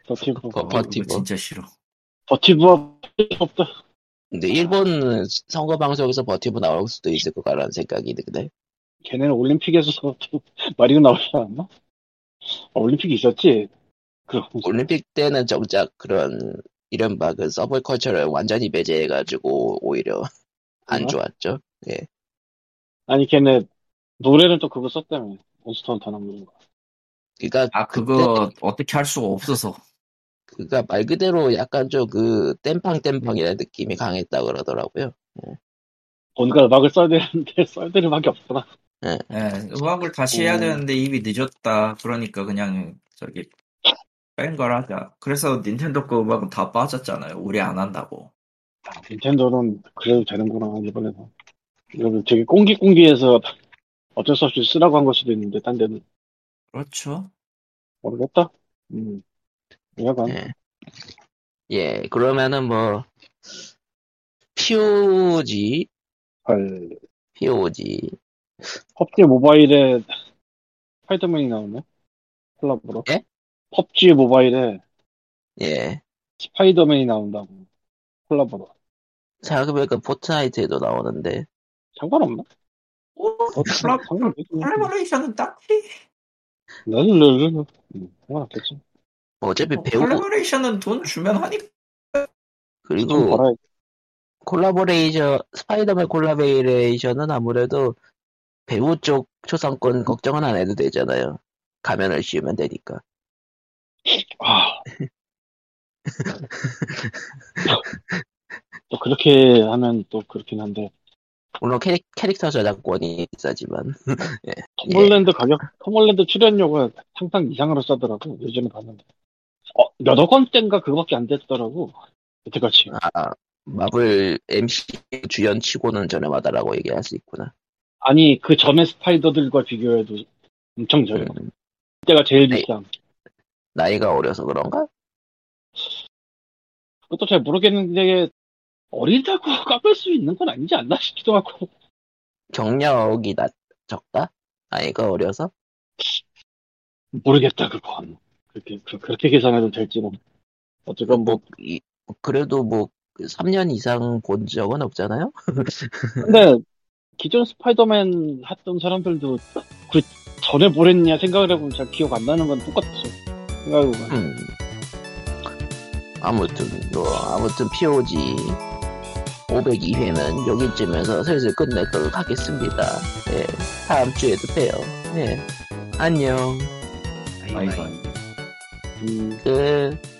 Speaker 4: 버티버
Speaker 1: 버-
Speaker 2: 어,
Speaker 1: 버티버.
Speaker 2: 진짜 싫어.
Speaker 4: 버티버 없다
Speaker 1: 근데 일본 선거 방송에서 버티브 나올 수도 있을 것 같다는 생각이 드네.
Speaker 4: 걔네는 올림픽에서 또 마리오 나오지 않았나? 아, 올림픽이 있었지? 그,
Speaker 1: 올림픽 때는 정작 그런 이른바 그 서브컬처를 완전히 배제해가지고 오히려 안
Speaker 4: 어?
Speaker 1: 좋았죠.
Speaker 4: 아니, 걔네, 노래는 또 그거 썼다며. 몬스터 헌터 나오는 거.
Speaker 1: 그러니까
Speaker 2: 아 그거 어떻게 할 수가 없어서.
Speaker 1: 그가 말 그대로 약간 좀 그 땜빵 땜빵이라는 느낌이 강했다 그러더라고요.
Speaker 4: 뭔가 음악을 써야 되는데, 써야 되는 음악이 없구나.
Speaker 2: 예, 음악을 다시 해야
Speaker 4: 오.
Speaker 2: 되는데 이미 늦었다. 그러니까 그냥 저기 뺀 걸 하자. 그래서 닌텐도 거 음악은 다 빠졌잖아요. 우리 안 한다고.
Speaker 4: 아, 닌텐도는 그래도 되는구나, 이번에는. 이거 되게 꽁기꽁기해서 어쩔 수 없이 쓰라고 한 걸 수도 있는데, 딴 데는.
Speaker 2: 그렇죠.
Speaker 4: 모르겠다. 음. 여하간.
Speaker 1: 예. 예, 그러면은 뭐 POG,
Speaker 4: 헐.
Speaker 1: POG,
Speaker 4: 펍지 모바일에 스파이더맨이 나오네? 콜라보로.
Speaker 1: 예?
Speaker 4: 펍지 모바일에
Speaker 1: 예.
Speaker 4: 스파이더맨이 나온다고. 콜라보로.
Speaker 1: 생각해보니까 포트나이트에도 나오는데
Speaker 4: 상관없나?
Speaker 2: 오,
Speaker 4: 어,
Speaker 2: 콜라,
Speaker 4: 상관없겠지.
Speaker 2: 콜라보레이션은 딱히.
Speaker 4: 랄랄랄. 음, 상관없겠지.
Speaker 1: 뭐 어차피
Speaker 2: 뭐
Speaker 1: 배우
Speaker 2: 콜라보레이션은 돈 주면 하니까.
Speaker 4: 좀
Speaker 1: 그리고 콜라보레이션 스파이더맨 콜라보레이션은 아무래도 배우 쪽 초상권 걱정은 안 해도 되잖아요. 가면을 씌우면 되니까.
Speaker 4: 아. 또 그렇게 하면 또 그렇긴 한데
Speaker 1: 물론 캐릭, 캐릭터 저작권이 비싸지만.
Speaker 4: 톰 홀랜드 가격 톰 홀랜드 출연료가 상상 이상으로 싸더라고 예전에 봤는데. 어 몇억 원대인가 그거밖에 안 됐더라고. 여태까지
Speaker 1: 아 마블 MCU 주연 치고는 저렴하다라고 얘기할 수 있구나.
Speaker 4: 아니 그 전에 스파이더들과 비교해도 엄청 저렴
Speaker 1: 음,
Speaker 4: 그때가 제일 비싼.
Speaker 1: 나이가 어려서 그런가?
Speaker 4: 그것도 잘 모르겠는데 어리다고 깎을 수 있는 건 아니지 않나 싶기도 하고
Speaker 1: 경력이 낮 적다? 나이가 어려서?
Speaker 4: 모르겠다 그건 그렇게 그, 그렇게 계산해도 될지는 어쨌건
Speaker 1: 뭐뭐 이- 그래도 뭐 3년 이상 본 적은 없잖아요.
Speaker 4: 근데 기존 스파이더맨 했던 사람들도 그 전에 뭘 했냐 생각을 해보면 잘 기억 안 나는 건 똑같았어. 생각해보면.
Speaker 1: 음. 아무튼 뭐 아무튼 POG 502회는 여기쯤에서 슬슬 끝내도록 하겠습니다. 예, 다음 주에도 봬요. 예, 안녕.
Speaker 2: 아이고.
Speaker 4: 음,
Speaker 1: 끝.